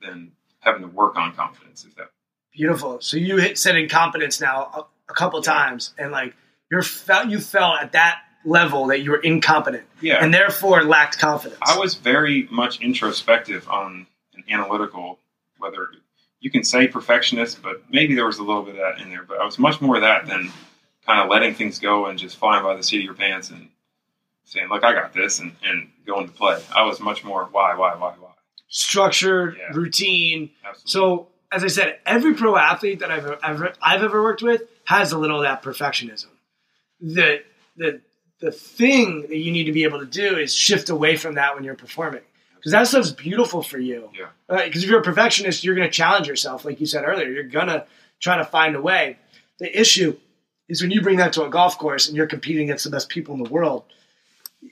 than having to work on confidence. If that Beautiful. So you hit said incompetence now a, a couple Yeah. times, and like you're felt you felt at that level that you were incompetent, Yeah. and therefore lacked confidence. I was very much introspective on an analytical, whether you can say perfectionist, but maybe there was a little bit of that in there. But I was much more of that than kind of letting things go and just flying by the seat of your pants and saying, "Look, I got this," and, and going to play. I was much more why, why, why, why. structured, Yeah. routine. Absolutely. So, as I said, every pro athlete that I've ever I've ever worked with has a little of that perfectionism. The the the thing that you need to be able to do is shift away from that when you're performing, because that stuff's beautiful for you. Yeah. Because if you're a perfectionist, you're going to challenge yourself, like you said earlier. You're gonna try to find a way. The issue is when you bring that to a golf course and you're competing against the best people in the world.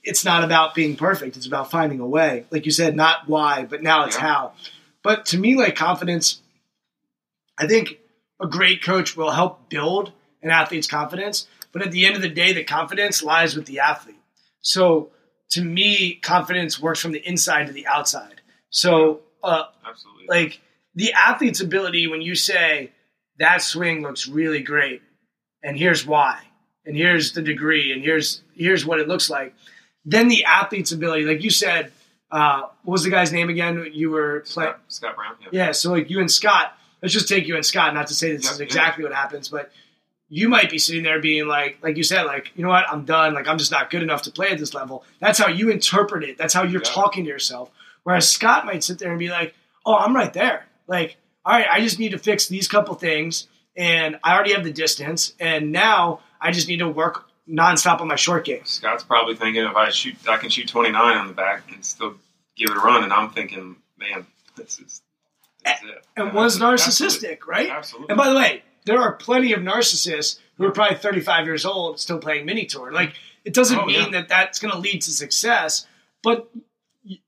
It's not about being perfect. It's about finding a way. Like you said, not why, but now it's Yeah. how. But to me, like confidence, I think a great coach will help build an athlete's confidence. But at the end of the day, the confidence lies with the athlete. So to me, confidence works from the inside to the outside. So, uh, Absolutely. like the athlete's ability when you say that swing looks really great and here's why and here's the degree and here's here's what it looks like then the athlete's ability like you said uh, what was the guy's name again you were playing Scott, Scott Brown. Yeah. yeah so like you and scott let's just take you and scott not to say this Yeah, is yeah. exactly what happens but you might be sitting there being like like you said like you know what i'm done like i'm just not good enough to play at this level that's how you interpret it that's how you're Yeah. talking to yourself whereas scott might sit there and be like oh i'm right there like all right i just need to fix these couple things and i already have the distance and now i just need to work nonstop on my short game Scott's probably thinking if I shoot, I can shoot 29 on the back and still give it a run. And I'm thinking, man, this is, this is it. and Yeah, was absolutely. narcissistic right Absolutely. And by the way, there are plenty of narcissists who are probably 35 years old still playing mini tour. Like, it doesn't Oh, mean yeah. that that's going to lead to success. But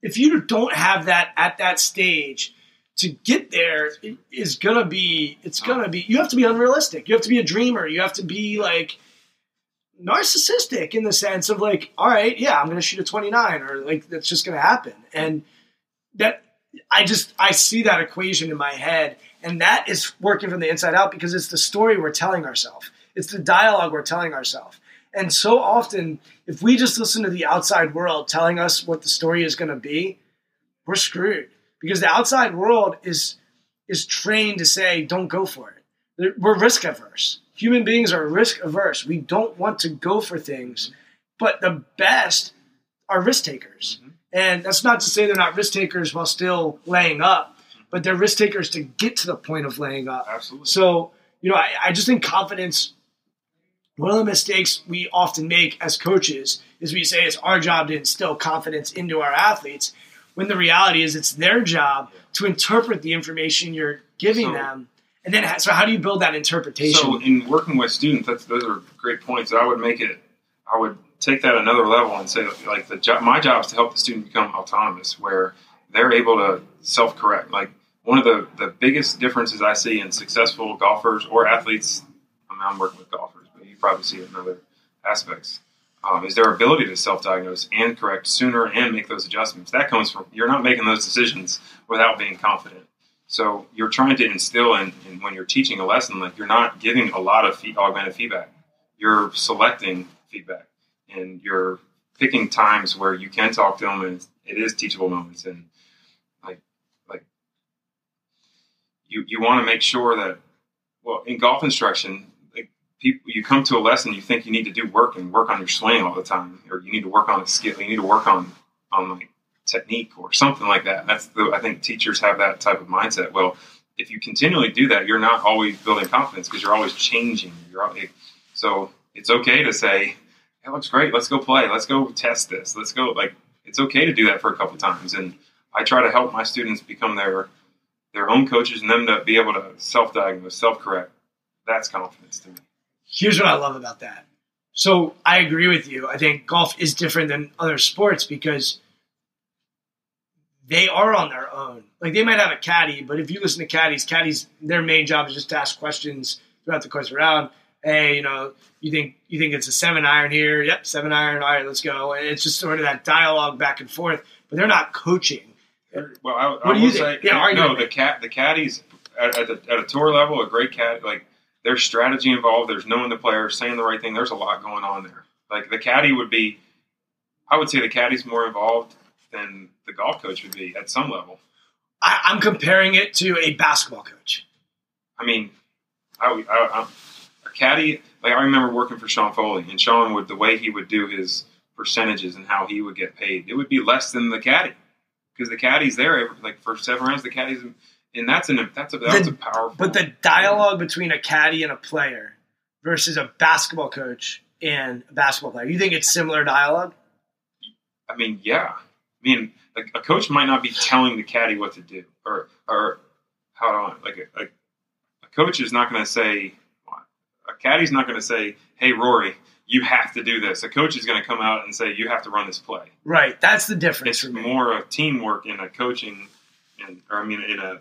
if you don't have that at that stage, to get there it is going to be, it's going to be, you have to be unrealistic. You have to be a dreamer. You have to be like narcissistic in the sense of like, all right, yeah, I'm going to shoot a 29 or like, that's just going to happen. And that, I just, I see that equation in my head and that is working from the inside out because it's the story we're telling ourselves. It's the dialogue we're telling ourselves. And so often, if we just listen to the outside world telling us what the story is going to be, we're screwed because the outside world is is trained to say, "Don't go for it." We're risk averse. Human beings are risk averse. We don't want to go for things, but the best are risk takers. Mm-hmm. And that's not to say they're not risk takers while still laying up, but they're risk takers to get to the point of laying up. Absolutely. So, you know, I, I just think confidence, one of the mistakes we often make as coaches is we say it's our job to instill confidence into our athletes, when the reality is it's their job to interpret the information you're giving So- them. And then, so how do you build that interpretation? So in working with students, that's those are great points. I would make it. I would take that another level and say, like the job, my job is to help the student become autonomous, where they're able to self correct. Like one of the the biggest differences I see in successful golfers or athletes. I mean, I'm working with golfers, but you probably see it in other aspects. Um, is their ability to self diagnose and correct sooner and make those adjustments. That comes from you're not making those decisions without being confident. So you're trying to instill in, in when you're teaching a lesson, like you're not giving a lot of feed, augmented feedback. You're selecting feedback, and you're picking times where you can talk to them, and it is teachable moments. And like, like you you want to make sure that, well, in golf instruction, like people, you come to a lesson, you think you need to do work and work on your swing all the time, or you need to work on a skill, you need to work on on like technique or something like that. That's the I think teachers have that type of mindset. Well, if you continually do that, you're not always building confidence because you're always changing. You're al- so it's okay to say, "That looks great. Let's go play. Let's go test this. Let's go." Like it's okay to do that for a couple times, and I try to help my students become their their own coaches and them to be able to self diagnose, self correct. That's confidence to me. Here's what I love about that. So I agree with you. I think golf is different than other sports because they are on their own. Like they might have a caddy, but if you listen to caddies, caddies their main job is just to ask questions throughout the course of the round. Hey, you know, you think you think it's a seven iron here? Yep, seven iron. All right, let's go. It's just sort of that dialogue back and forth. But they're not coaching. Well, I, I do you will think? say, Yeah, no, the cat, the caddies at, at, the, at a tour level, a great cat like there's strategy involved. There's knowing the player, saying the right thing. There's a lot going on there. Like the caddy would be, I would say the caddy's more involved than the golf coach would be at some level. I, I'm comparing it to a basketball coach. I mean, I, I, I, a caddy. Like I remember working for Sean Foley, and Sean would the way he would do his percentages and how he would get paid. It would be less than the caddy because the caddy's there like for seven rounds. The caddy's and that's an that's a that's The- a powerful. But the dialogue between a caddy and a player versus a basketball coach and a basketball player, you think it's similar dialogue? I mean, yeah. I mean, like a coach might not be telling the caddy what to do, or or how I like a, a, a coach is not going to say caddy's not going to say, "Hey, Rory, you have to do this." A coach is going to come out and say, "You have to run this play." Right. That's the difference It's more of teamwork in a coaching, and or I mean, in a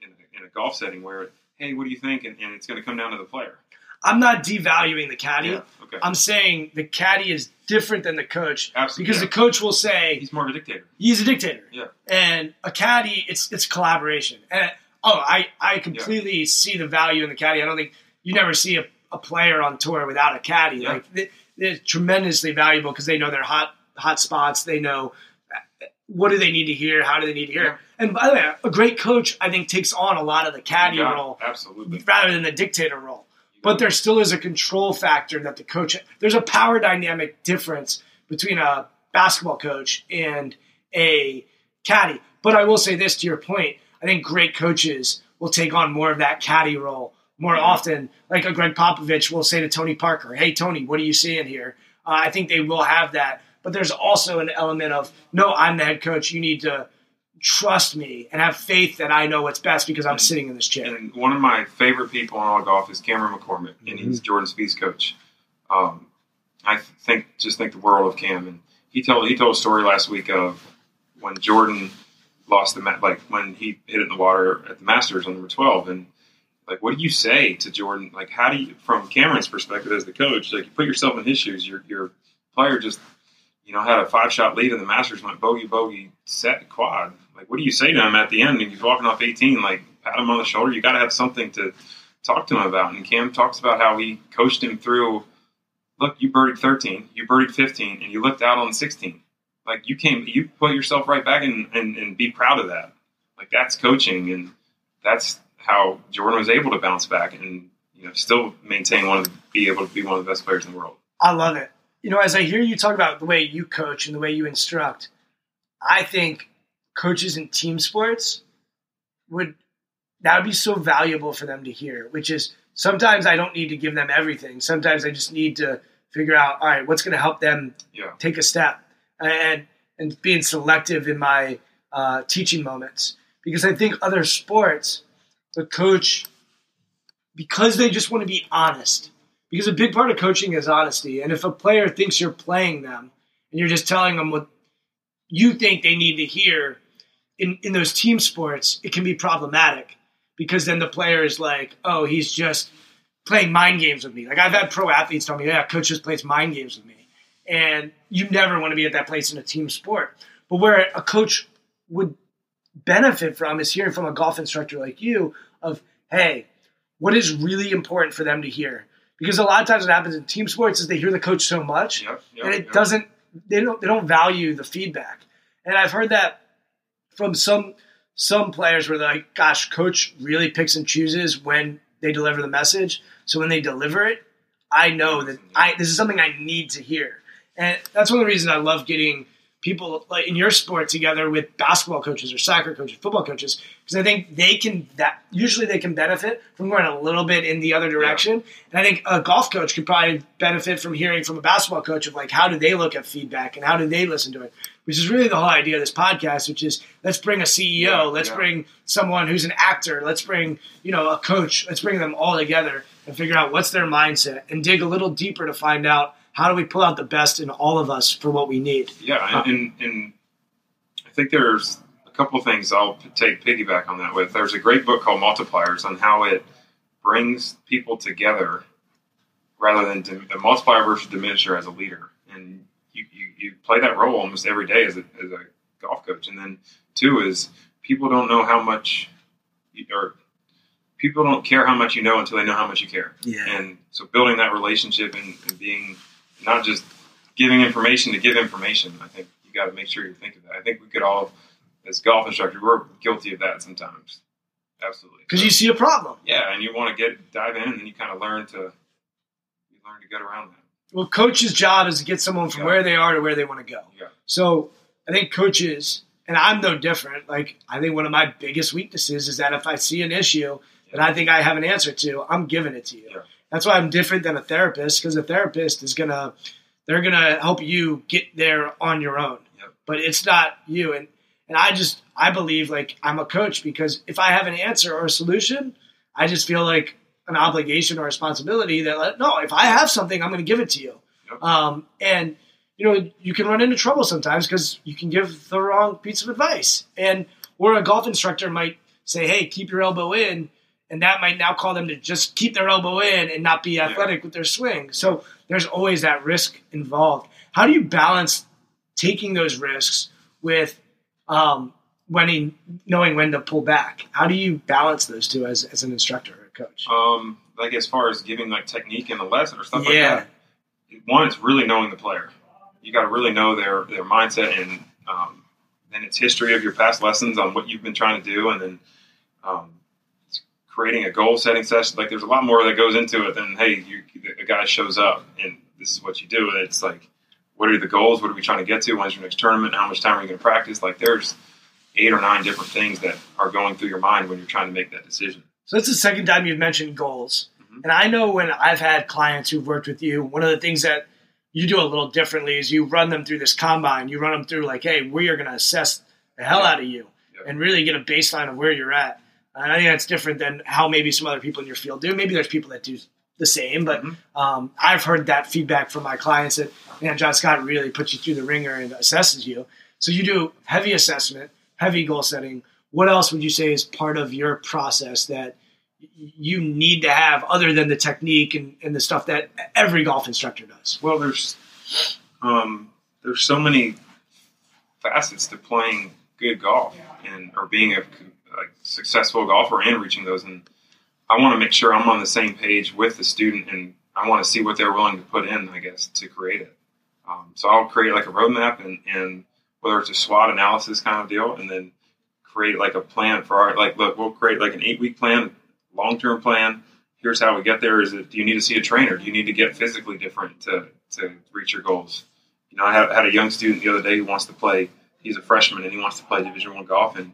in a, in a golf setting where, hey, what do you think? And, and it's going to come down to the player. I'm not devaluing the caddy. Yeah. Okay. I'm saying the caddy is different than the coach Absolutely. because yeah. the coach will say he's more of a dictator. he's a dictator. Yeah. And a caddy, it's it's collaboration. And oh, I I completely see the value in the caddy. I don't think you never see a, a player on tour without a caddy. Yeah. Like they, they're tremendously valuable because they know their hot hot spots. They know uh, what do they need to hear, how do they need to hear. Yeah. And by the way, a great coach I think takes on a lot of the caddy Yeah, role Absolutely. rather than the dictator role. But there still is a control factor that the coach. There's a power dynamic difference between a basketball coach and a caddy. But I will say this to your point. I think great coaches will take on more of that caddy role more Yeah. often. Like a Gregg Popovich will say to Tony Parker, "Hey Tony, what are you seeing here?" Uh, I think they will have that. But there's also an element of no, I'm the head coach. You need to trust me and have faith that I know what's best because I'm sitting in this chair. And one of my favorite people in all golf is Cameron McCormick, and he's Jordan Spieth's coach. Um, I think just think the world of Cam, and he told he told a story last week of when Jordan lost the ma- like when he hit it in the water at the Masters on number twelve, and like what do you say to Jordan? Like how do you, from Cameron's perspective as the coach, like you put yourself in his shoes, your your player just you know had a five shot lead in the Masters, went bogey bogey set quad. Like what do you say to him at the end? And he's walking off eighteen, like pat him on the shoulder. You got to have something to talk to him about. And Cam talks about how he coached him through. Look, you birdied 13, you birdied 15, and you looked out on 16. Like you came, you put yourself right back and, and, and be proud of that. Like that's coaching, and that's how Jordan was able to bounce back and you know still maintain one of the, be able to be one of the best players in the world. I love it. You know, as I hear you talk about the way you coach and the way you instruct, I think coaches in team sports would that would be so valuable for them to hear, which is sometimes I don't need to give them everything. Sometimes I just need to figure out, all right, what's going to help them Yeah, take a step and and being selective in my uh, teaching moments because I think other sports, the coach, because they just want to be honest. Because a big part of coaching is honesty, and if a player thinks you're playing them and you're just telling them what you think they need to hear in in those team sports, it can be problematic because then the player is like, oh, he's just playing mind games with me. Like I've had pro athletes tell me, yeah, coach just plays mind games with me and you never want to be at that place in a team sport. But where a coach would benefit from is hearing from a golf instructor like you of, hey, what is really important for them to hear? Because a lot of times what happens in team sports is they hear the coach so much yep, yep, and it yep. doesn't they don't they don't value the feedback. And I've heard that from some some players where they're like, gosh, coach really picks and chooses when they deliver the message. So when they deliver it, I know that I this is something I need to hear. And that's one of the reasons I love getting people like in your sport together with basketball coaches or soccer coaches, football coaches, because I think they can that usually they can benefit from going a little bit in the other direction. And I think a golf coach could probably benefit from hearing from a basketball coach of like how do they look at feedback and how do they listen to it, which is really the whole idea of this podcast, which is let's bring a CEO, Yeah, let's yeah. bring someone who's an actor, let's bring you know a coach, let's bring them all together and figure out what's their mindset and dig a little deeper to find out how do we pull out the best in all of us for what we need. Yeah, and, uh, and, and I think there's a couple of things I'll take piggyback on that with. There's a great book called Multipliers on how it brings people together rather than dim- a multiplier versus diminisher as a leader. And you, you, you play that role almost every day as a, as a golf coach. And then two is people don't know how much, you- or people don't care how much you know until they know how much you care. Yeah. And so building that relationship and, and being not just giving information to give information, I think you got to make sure you think of that. I think we could all, as golf instructors, we're guilty of that sometimes. Absolutely. Because you see a problem. Yeah, and you want to get dive in, and then you kind of learn to you learn to get around that. Well, coach's job is to get someone from Yeah. where they are to where they want to go. Yeah. So I think coaches, and I'm no different. Like I think one of my biggest weaknesses is that if I see an issue that I think I have an answer to, I'm giving it to you. Yeah. That's why I'm different than a therapist because a therapist is gonna they're gonna help you get there on your own. Yep. But it's not you. And and I just I believe like I'm a coach because if I have an answer or a solution, I just feel like an obligation or responsibility that like, no, if I have something, I'm to give it to you. Yep. Um, and you know, you can run into trouble sometimes because you can give the wrong piece of advice, and or a golf instructor might say, "Hey, keep your elbow in," and that might now call them to just keep their elbow in and not be athletic with their swing. So there's always that risk involved. How do you balance taking those risks with um, when he, knowing when to pull back? How do you balance those two as, as an instructor or a coach? Um, like as far as giving like technique in the lesson or stuff Yeah. like that. One, it's really knowing the player. You got to really know their their mindset and um, then its history of your past lessons on what you've been trying to do, and then um, creating a goal setting session. Like there's a lot more that goes into it than hey, you, a guy shows up and this is what you do. And It's like what are the goals? What are we trying to get to? When's your next tournament? How much time are you going to practice? Like there's eight or nine different things that are going through your mind when you're trying to make that decision. So that's the second time you've mentioned goals. Mhm. And I know when I've had clients who've worked with you, one of the things that you do a little differently is you run them through this combine. You run them through like, hey, we are going to assess the hell Yeah. out of you Yeah. and really get a baseline of where you're at. And I think that's different than how maybe some other people in your field do. Maybe there's people that do the same, but Mhm. um, I've heard that feedback from my clients that, man, John Scott really puts you through the ringer and assesses you. So you do heavy assessment, heavy goal setting. What else would you say is part of your process that you need to have other than the technique and, and the stuff that every golf instructor does? Well, there's um, there's so many facets to playing good golf and or being a, like successful golfer and reaching those. And I want to make sure I'm on the same page with the student, and I want to see what they're willing to put in, I guess, to create it. Um, so I'll create like a roadmap and, and whether it's a SWOT analysis kind of deal, and then create like a plan for our like look, we'll create like an eight week plan, long term plan. Here's how we get there. Is it do you need to see a trainer? Do you need to get physically different to to reach your goals? You know, I had, had a young student the other day who wants to play. He's a freshman and he wants to play Division One golf. And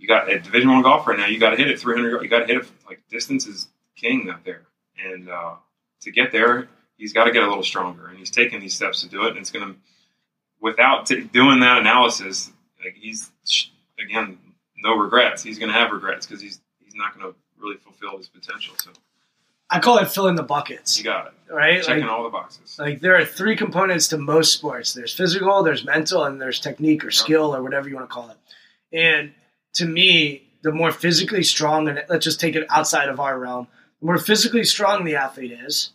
you got a Division One golf right now. You got to hit it 300. You got to hit it like distance is king out there. And uh, to get there, he's got to get a little stronger. And he's taking these steps to do it. And it's going to, without t- doing that analysis, like he's again no regrets. He's going to have regrets because he's he's not going to really fulfill his potential. So I call it filling the buckets, you got it. right? Checking Like, all the boxes. like there are three components to most sports there's physical there's mental and there's technique or skill or whatever you want to call it and to me the more physically strong and let's just take it outside of our realm the more physically strong the athlete is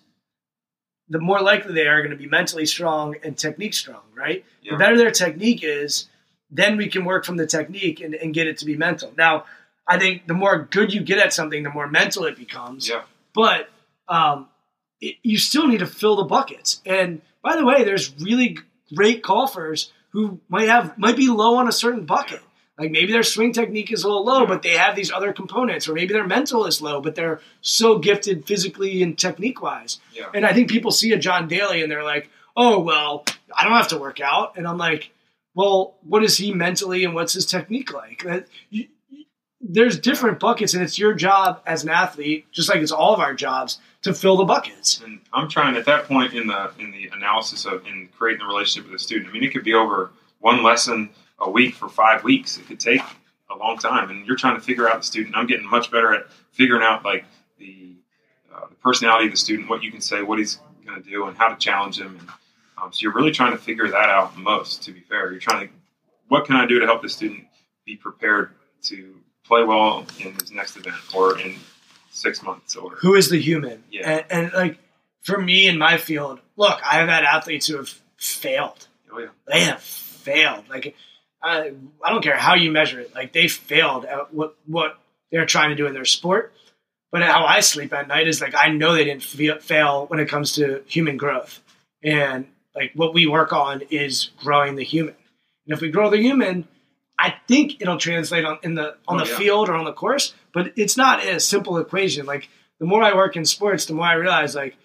the more likely they are going to be mentally strong and technique strong right Yeah. the better their technique is then we can work from the technique and, and get it to be mental now i think the more good you get at something the more mental it becomes Yeah. but um, it, you still need to fill the buckets. And by the way, there's really great golfers who might have might be low on a certain bucket. Like maybe their swing technique is a little low, Yeah. but they have these other components, or maybe their mental is low, but they're so gifted physically and technique wise. Yeah. And I think people see a John Daly and they're like, "Oh well, I don't have to work out," and I'm like, "Well, what is he mentally and what's his technique like?" You- There's different buckets, and it's your job as an athlete, just like it's all of our jobs, to fill the buckets. And I'm trying at that point in the in the analysis of in creating the relationship with the student. I mean, it could be over one lesson a week for five weeks. It could take a long time, and you're trying to figure out the student. I'm getting much better at figuring out like the uh, the personality of the student, what you can say, what he's going to do, and how to challenge him. And um, so you're really trying to figure that out most. To be fair, you're trying to what can I do to help the student be prepared to play well in his next event or in six months or Who is the human? Yeah. And, and like for me in my field, look, I have had athletes who have failed. oh yeah. They have failed. Like I, I don't care how you measure it. Like they failed at what what they're trying to do in their sport. But how I sleep at night is like I know they didn't fe- fail when it comes to human growth, and like what we work on is growing the human. And if we grow the human, I think it'll translate on in the on Oh, the yeah. field or on the course. But it's not a simple equation. Like the more I work in sports, the more I realize like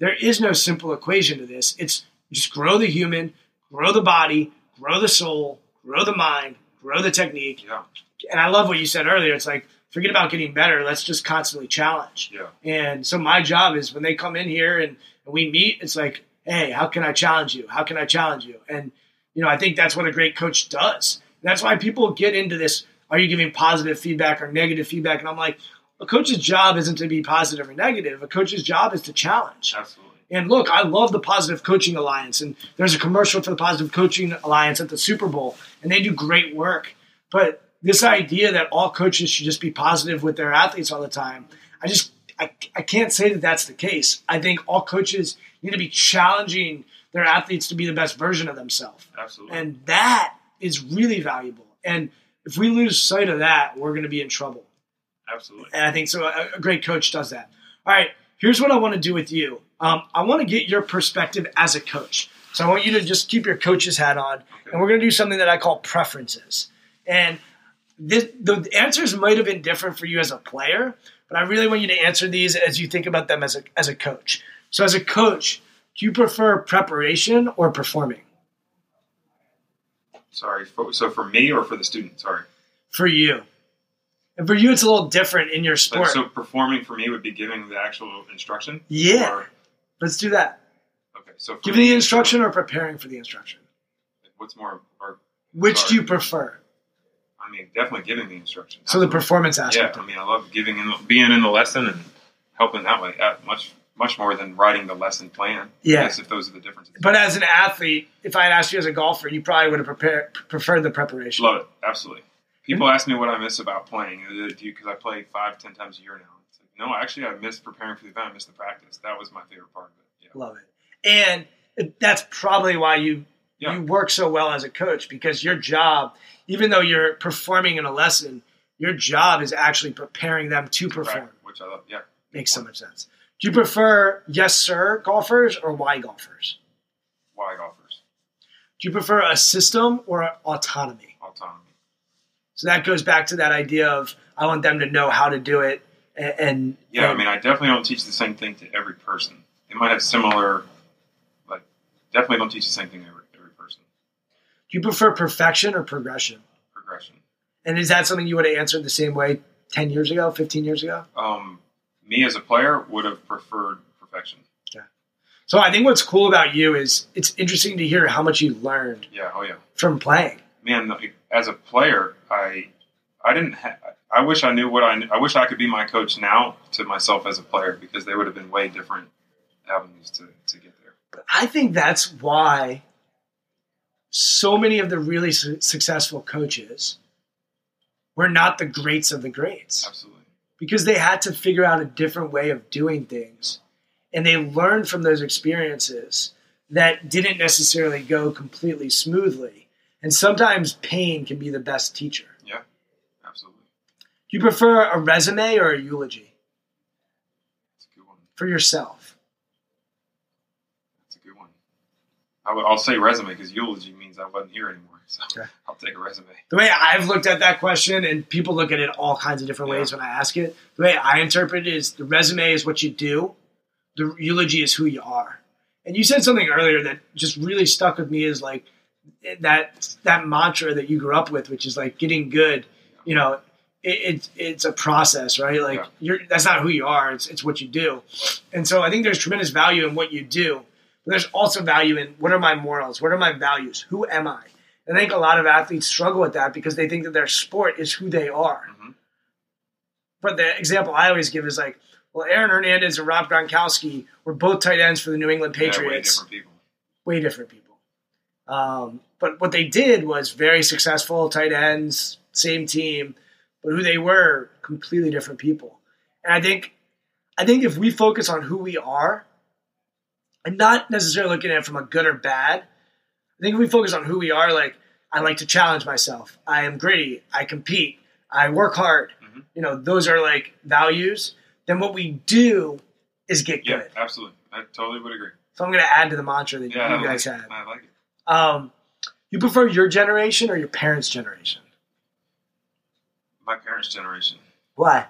there is no simple equation to this. It's just grow the human, grow the body, grow the soul, grow the mind, grow the technique. Yeah. And I love what you said earlier. It's like forget about getting better. Let's just constantly challenge. Yeah. And so my job is when they come in here and, and we meet, it's like, hey, how can I challenge you? How can I challenge you? And you know, I think that's what a great coach does. And that's why people get into this. Are you giving positive feedback or negative feedback? And I'm like, a coach's job isn't to be positive or negative. A coach's job is to challenge. Absolutely. And look, I love the Positive Coaching Alliance, and there's a commercial for the Positive Coaching Alliance at the Super Bowl, and they do great work. But this idea that all coaches should just be positive with their athletes all the time, I just I, I can't say that that's the case. I think all coaches need to be challenging their athletes to be the best version of themselves, Absolutely. and that is really valuable. And if we lose sight of that, we're going to be in trouble. Absolutely. And I think so. A, a great coach does that. All right, here's what I want to do with you. Um, I want to get your perspective as a coach. So I want you to just keep your coach's hat on, and we're going to do something that I call preferences. And this, the answers might have been different for you as a player, but I really want you to answer these as you think about them as a as a coach. So as a coach, do you prefer preparation or performing Sorry. So for me or for the student? Sorry. for you? And for you, it's a little different in your sport. so performing for me would be giving the actual instruction. Yeah. Or, Let's do that. So for Giving the instruction or preparing for the instruction. What's more? Or Which Sorry. do you prefer? I mean, definitely giving the instruction. So the performance Yeah. aspect. I mean, I love giving in, being in the lesson and helping that way. Uh, much much more than writing the lesson plan. Yeah. I if those are the differences. But as an athlete, if I had asked you as a golfer, you probably would have prepared, preferred the preparation. Love it. Absolutely. People ask me what I miss about playing. Because I play five, ten times a year now. Like, no, actually, I miss preparing for the event. I miss the practice. That was my favorite part of it. Yeah. Love it. And that's probably why you Yeah. you work so well as a coach because your job, even though you're performing in a lesson, your job is actually preparing them to perform. Right. Which I love. Yeah. Makes so much sense. Do you prefer yes sir golfers or why golfers? Why golfers? Do you prefer a system or autonomy? Autonomy. So that goes back to that idea of I want them to know how to do it and, and Yeah, I mean, I definitely don't teach the same thing to every person. They might have similar, definitely don't teach the same thing to every, every person. Do you prefer perfection or progression? Progression. And is that something you would have answered the same way 10 years ago, 15 years ago? Um, me as a player would have preferred perfection. Yeah. So I think what's cool about you is it's interesting to hear how much you learned Yeah. Oh yeah. from playing. Man, as a player, I, I didn't. Ha- I wish I knew what I. kn- I wish I could be my coach now to myself as a player because they would have been way different avenues to, to get I think that's why so many of the really su- successful coaches were not the greats of the greats Absolutely. because they had to figure out a different way of doing things. And they learned from those experiences that didn't necessarily go completely smoothly. And sometimes pain can be the best teacher. Yeah. Absolutely. Do you prefer a resume or a eulogy That's a good one. for yourself? That's a good one. I would, I'll say resume because eulogy means I wasn't here anymore. So Okay. I'll take a resume. The way I've looked at that question, and people look at it all kinds of different ways when I ask it, the way I interpret it is the resume is what you do, the eulogy is who you are. And you said something earlier that just really stuck with me is like that that mantra that you grew up with, which is like getting good. You know, it, it's it's a process, right? Like Yeah. you're that's not who you are; it's it's what you do. And so I think there's tremendous value in what you do, but there's also value in what are my morals, what are my values, who am I? And I think a lot of athletes struggle with that because they think that their sport is who they are. Mhm. But the example I always give is like, well, Aaron Hernandez and Rob Gronkowski were both tight ends for the New England Yeah, way Patriots different people. way different people. Um, but what they did was very successful tight ends, same team, but who they were completely different people. And I think, I think if we focus on who we are, and not necessarily looking at it from a good or bad, I think if we focus on who we are, like I like to challenge myself, I am gritty, I compete, I work hard. Mhm. You know, those are like values. then what we do is get Yeah, good. absolutely. I totally would agree. So I'm going to add to the mantra that Yeah, I you guys like, have. I like it. Um, you prefer your generation or your parents' generation? My parents' generation. Why?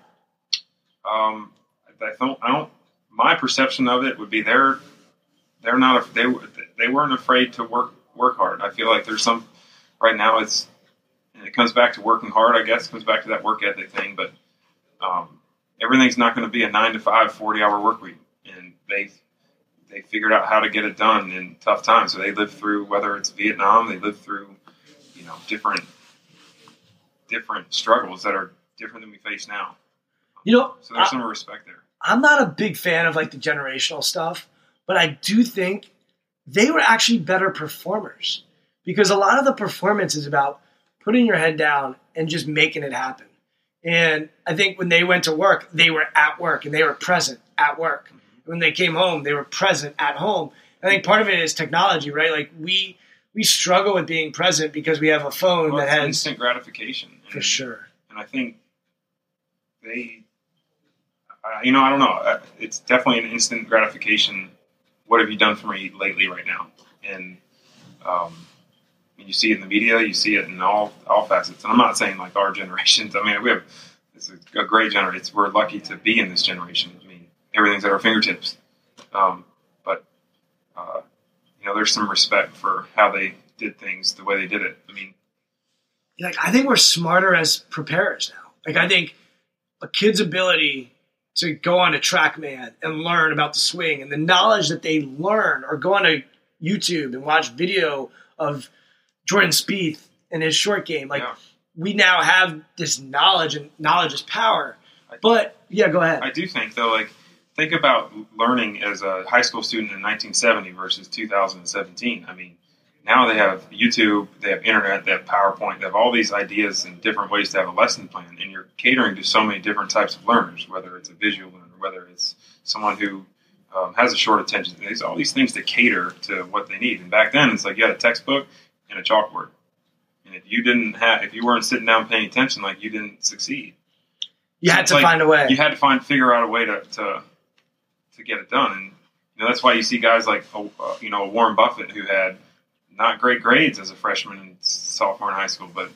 Um, I don't. I don't. My perception of it would be they're they're not. They they weren't afraid to work work hard. I feel like there's some right now. It's and it comes back to working hard. I guess it comes back to that work ethic thing. But um, everything's not going to be a nine to five, 40 hour work week, and they they figured out how to get it done in tough times. So they lived through whether it's Vietnam, they lived through you know different different struggles that are different than we face now. You know, So there's I- some respect there. I'm not a big fan of like the generational stuff, but I do think they were actually better performers because a lot of the performance is about putting your head down and just making it happen. And I think when they went to work, they were at work and they were present at work. When they came home, they were present at home. I think part of it is technology, right? Like we we struggle with being present because we have a phone Well, that has instant gratification. for sure. And I think they, uh, you know, I don't know. Uh, It's definitely an instant gratification. What have you done for me lately, right now? And um, you see it in the media. You see it in all all facets. And I'm not saying like our generations. I mean, we have it's a, great generation. We're lucky to be in this generation. I mean, everything's at our fingertips. Um, but uh, you know, there's some respect for how they did things, the way they did it. I mean, like I think we're smarter as preparers now. Like I think a kid's ability to go on a TrackMan and learn about the swing and the knowledge that they learn, or go on a YouTube and watch video of Jordan Spieth and his short game. Like yeah. we now have this knowledge, and knowledge is power. But yeah, go ahead. I do think though, like think about learning as a high school student in 1970 versus 2017. I mean, now they have YouTube, they have internet, they have PowerPoint, they have all these ideas and different ways to have a lesson plan, and you're catering to so many different types of learners, whether it's a visual learner, whether it's someone who um, has a short attention. There's all these things to cater to what they need. And back then, it's like you had a textbook and a chalkboard, and if you didn't have, if you weren't sitting down paying attention, like you didn't succeed you had to like find a way. you had to find figure out a way to to, to get it done, and you know that's why you see guys like uh, you know Warren Buffett who had not great grades as a freshman and sophomore in high school, but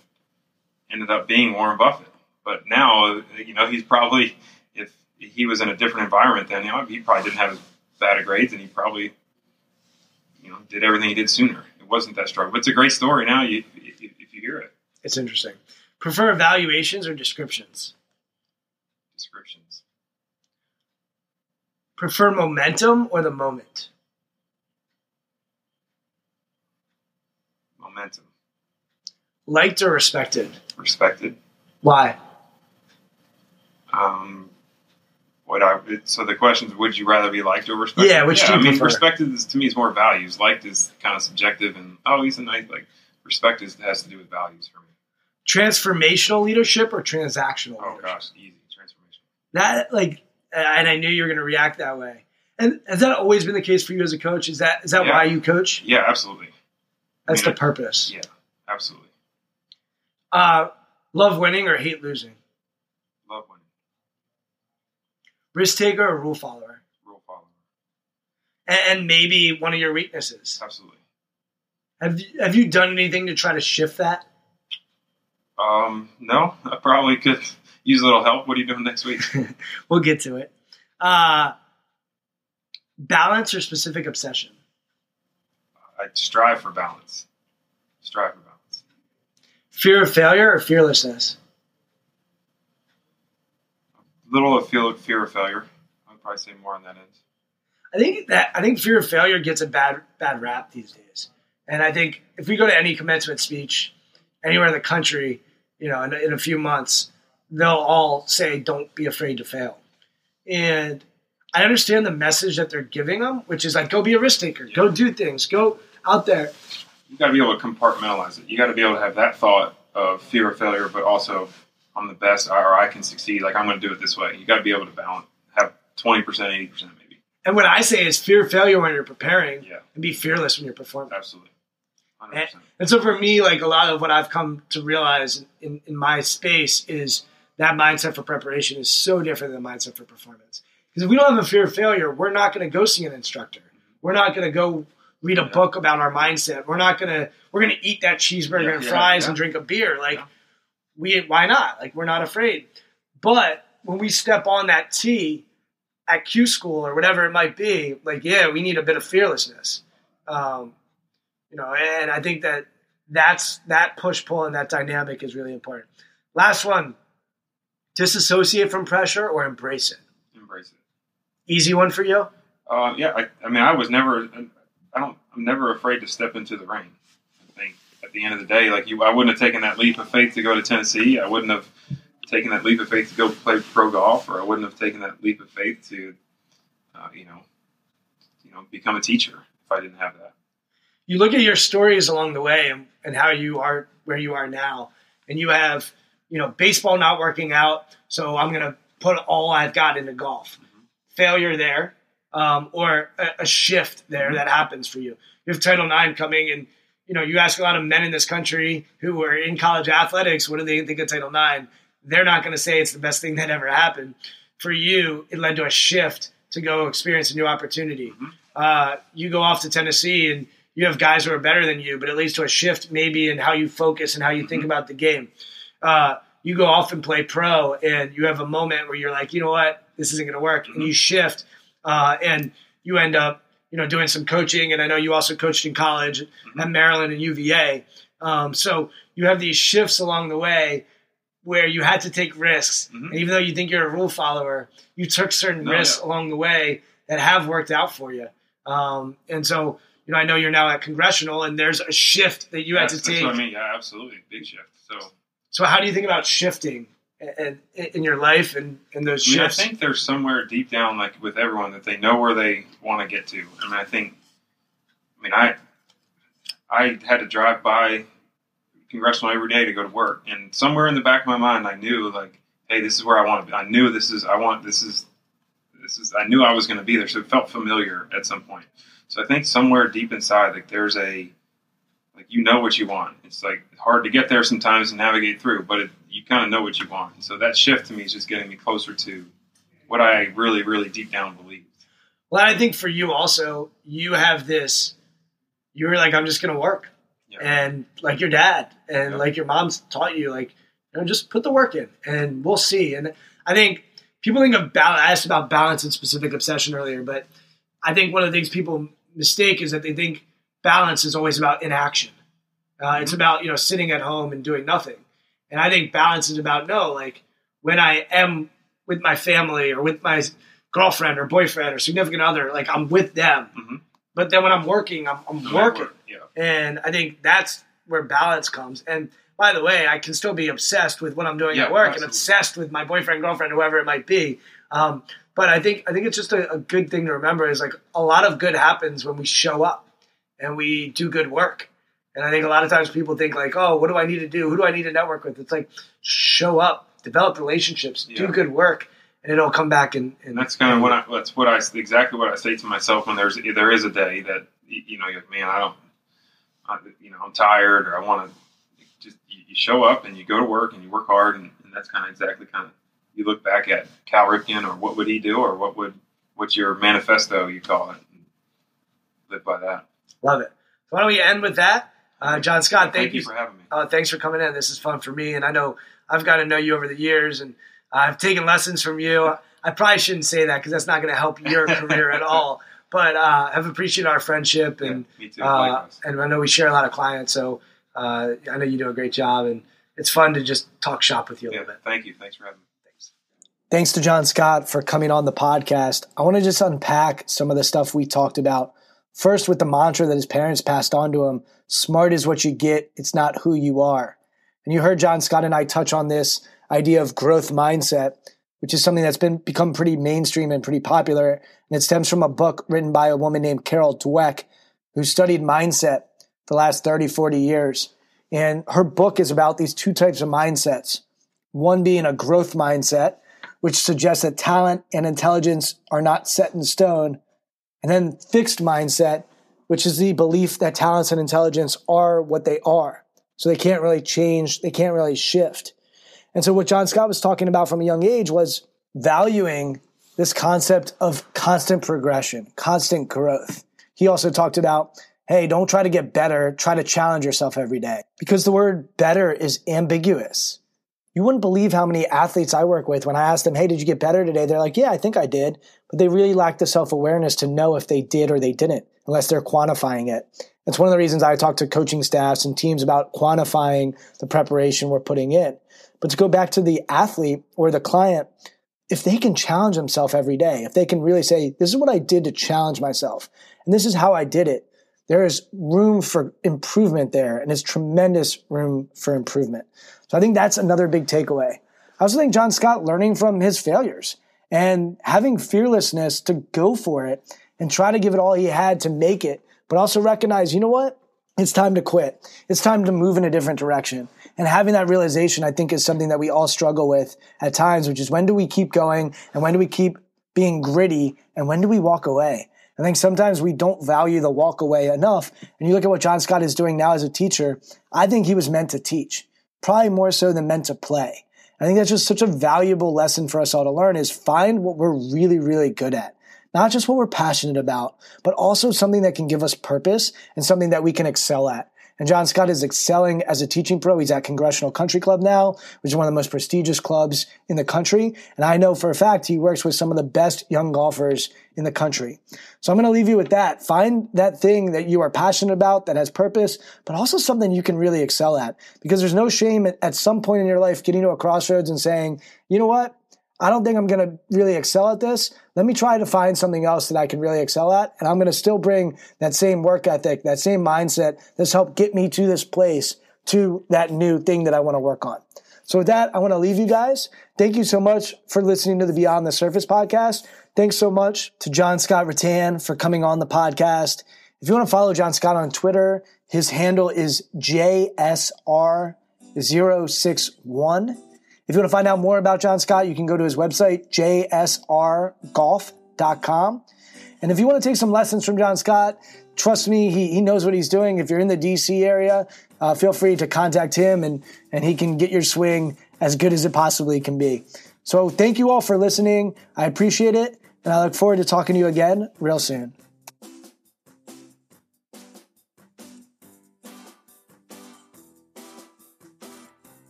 ended up being Warren Buffett. But now you know he's probably if he was in a different environment then you know he probably didn't have as bad of grades, and he probably you know did everything he did sooner. It wasn't that struggle, but it's a great story now. You if, if you hear it, it's interesting. Prefer evaluations or descriptions? descriptions. Prefer momentum or the moment? Momentum, Liked or respected? respected. Why? Um, what I it- so the question is, would you rather be liked or respected? Yeah, which do I mean, prefer? respected is to me is more values. Liked is kind of subjective, and oh, he's a nice like. Respect is has to do with values for me. Transformational leadership or transactional Oh leadership? gosh, easy transformation. That like, and I knew you were going to react that way. And has that always been the case for you as a coach? Is that is that Yeah. why you coach? Yeah, absolutely, That's the purpose. yeah, absolutely. Uh, love winning or hate losing? Love winning, Risk taker or rule follower? rule follower, And, and maybe one of your weaknesses. absolutely. Have you, have you done anything to try to shift that? Um, no, I probably could use a little help. What are you doing next week? We'll get to it. Uh, balance or specific obsession? I strive for balance. Strive for balance. Fear of failure or fearlessness? A little of feel fear of failure. I'd probably say more on that end. I think that I think fear of failure gets a bad bad rap these days. And I think if we go to any commencement speech anywhere in the country, you know, in, in a few months, they'll all say, "Don't be afraid to fail." And I understand the message that they're giving them, which is like, "Go be a risk taker, go do things, go out there." you got to be able to compartmentalize it. You got to be able to have that thought of fear of failure, but also I'm the best or I can succeed. Like I'm going to do it this way. You got to be able to balance, have 20%, 80% maybe. And what I say is fear of failure when you're preparing, Yeah. and be fearless when you're performing. Absolutely. 100%. And so for me, like a lot of what I've come to realize in, in my space is that mindset for preparation is so different than the mindset for performance. Because if we don't have a fear of failure, we're not going to go see an instructor. We're not going to go read a book about our mindset. We're not to we're to eat that cheeseburger Yeah, and fries yeah. and drink a beer. Like Yeah. we why not? Like we're not afraid. But when we step on that tee at Q school or whatever it might be, like yeah, we need a bit of fearlessness. Um, you know, and I think that that's that push pull and that dynamic is really important. Last one, disassociate from pressure or embrace it. Embrace it. Easy one for you. Uh, yeah, I, I mean, I was never, I don't, I'm never afraid to step into the rain. I think at the end of the day, like you, I wouldn't have taken that leap of faith to go to Tennessee. I wouldn't have taken that leap of faith to go play pro golf, or I wouldn't have taken that leap of faith to, uh, you know, you know, become a teacher if I didn't have that. you look at your stories along the way and, and how you are where you are now and you have you know baseball not working out so i'm going to put all i've got into golf failure there um, or a, a shift there that happens for you. You have title ix coming and you know you ask a lot of men in this country who are in college athletics what do they think of title ix they're not going to say it's the best thing that ever happened. For you it led to a shift to go experience a new opportunity. Uh, you go off to Tennessee and you have guys who are better than you, but it leads to a shift maybe in how you focus and how you think about the game. Uh, you go off and play pro, and you have a moment where you're like, you know what, this isn't going to work, and you shift, uh, and you end up, you know, doing some coaching. And I know you also coached in college at Maryland and UVA, um, so you have these shifts along the way where you had to take risks, Mhm. and even though you think you're a rule follower, you took certain No, risks yeah. along the way that have worked out for you. Um, and so, you know, I know you're now at congressional, and there's a shift that you had that's, to that's take. what I mean. Yeah, absolutely, big shift. So So, how do you think about shifting in, in, in your life and, and those I, mean, I shifts? think there's somewhere deep down, like with everyone, that they know where they want to get to. I mean, I think, I mean, I, I had to drive by congressional every day to go to work, and somewhere in the back of my mind, I knew like, hey, this is where I want to be. I knew this is, I want, this is, this is. I knew I was going to be there, so it felt familiar at some point. So I think somewhere deep inside, like there's a, like you know what you want. It's like hard to get there sometimes and navigate through, but it, you kind of know what you want. And so that shift to me is just getting me closer to what I really, really deep down believe. well, I think for you also, you have this. You were like, I'm just going to work, Yeah. and like your dad and Yeah. like your mom's taught you, like, you know, just put the work in, and we'll see. And I think people think balance. I asked about balance and specific obsession earlier, but I think one of the things people mistake is that they think balance is always about inaction. Uh, It's about you know sitting at home and doing nothing, and I think balance is about no, like when I am with my family or with my girlfriend or boyfriend or significant other, like I'm with them. Mhm. But then when I'm working, I'm, I'm working, what, Yeah. and I think that's where balance comes. And by the way, I can still be obsessed with what I'm doing Yeah, at work and obsessed with my boyfriend, girlfriend, whoever it might be. Um, but I think I think it's just a, a good thing to remember is like a lot of good happens when we show up and we do good work. And I think a lot of times people think like, oh, what do I need to do? Who do I need to network with? It's like show up, develop relationships, do good work, and it'll come back and, and that's kind of what I, that's what I, exactly what I say to myself when there's, there is a day that, you know, you're like, man, I don't, I, you know, I'm tired or I want to just, you, show up and you go to work and you work hard. And, and that's kind of exactly kind of, you look back at Cal Ripken or what would he do or what would, what's your manifesto, you call it, and live by that. love it. So why don't we end with that? Uh, John Scott, thank, you for having me. Uh, thanks for coming in. This is fun for me, and I know I've got to know you over the years, and I've taken lessons from you. I probably shouldn't say that because that's not going to help your career at all. But uh, I've appreciated our friendship, and yeah, me too. uh, and I know we share a lot of clients, so uh, I know you do a great job, and it's fun to just talk shop with you a Yeah, little bit. thank you. Thanks for having me. Thanks to John Scott for coming on the podcast. I want to just unpack some of the stuff we talked about. First, with the mantra that his parents passed on to him smart is what you get, it's not who you are. And you heard John Scott and I touch on this idea of growth mindset, which is something that's been become pretty mainstream and pretty popular. And it stems from a book written by a woman named Carol Dweck, who studied mindset the last 30, 40 years. And her book is about these two types of mindsets one being a growth mindset, which suggests that talent and intelligence are not set in stone, and then fixed mindset, which is the belief that talents and intelligence are what they are. So they can't really change, they can't really shift. And so what John Scott was talking about from a young age was valuing this concept of constant progression, constant growth. He also talked about, hey, don't try to get better, try to challenge yourself every day because the word better is ambiguous. You wouldn't believe how many athletes I work with when I ask them, hey, did you get better today? They're like, yeah, I think I did. But they really lack the self awareness to know if they did or they didn't, unless they're quantifying it. That's one of the reasons I talk to coaching staffs and teams about quantifying the preparation we're putting in. But to go back to the athlete or the client, if they can challenge themselves every day, if they can really say, this is what I did to challenge myself, and this is how I did it, there is room for improvement there, and it's tremendous room for improvement. So I think that's another big takeaway. I also think John Scott learning from his failures and having fearlessness to go for it and try to give it all he had to make it, but also recognize, you know what? It's time to quit. It's time to move in a different direction. And having that realization, I think, is something that we all struggle with at times, which is when do we keep going and when do we keep being gritty and when do we walk away? I think sometimes we don't value the walk away enough. And you look at what John Scott is doing now as a teacher, I think he was meant to teach, probably more so than meant to play. I think that's just such a valuable lesson for us all to learn is find what we're really, really good at. Not just what we're passionate about, but also something that can give us purpose and something that we can excel at. And John Scott is excelling as a teaching pro. He's at Congressional Country Club now, which is one of the most prestigious clubs in the country. And I know for a fact he works with some of the best young golfers in the country. So I'm going to leave you with that. Find that thing that you are passionate about that has purpose, but also something you can really excel at because there's no shame at, some point in your life getting to a crossroads and saying, you know what? I don't think I'm going to really excel at this. Let me try to find something else that I can really excel at. And I'm going to still bring that same work ethic, that same mindset that's helped get me to this place, to that new thing that I want to work on. So with that, I want to leave you guys. Thank you so much for listening to the Beyond the Surface podcast. Thanks so much to John Scott Rattan for coming on the podcast. If you want to follow John Scott on Twitter, his handle is JSR061. If you want to find out more about John Scott, you can go to his website, jsrgolf.com. And if you want to take some lessons from John Scott, trust me, he, he knows what he's doing. If you're in the DC area, uh, feel free to contact him and, and he can get your swing as good as it possibly can be. So thank you all for listening. I appreciate it. And I look forward to talking to you again real soon.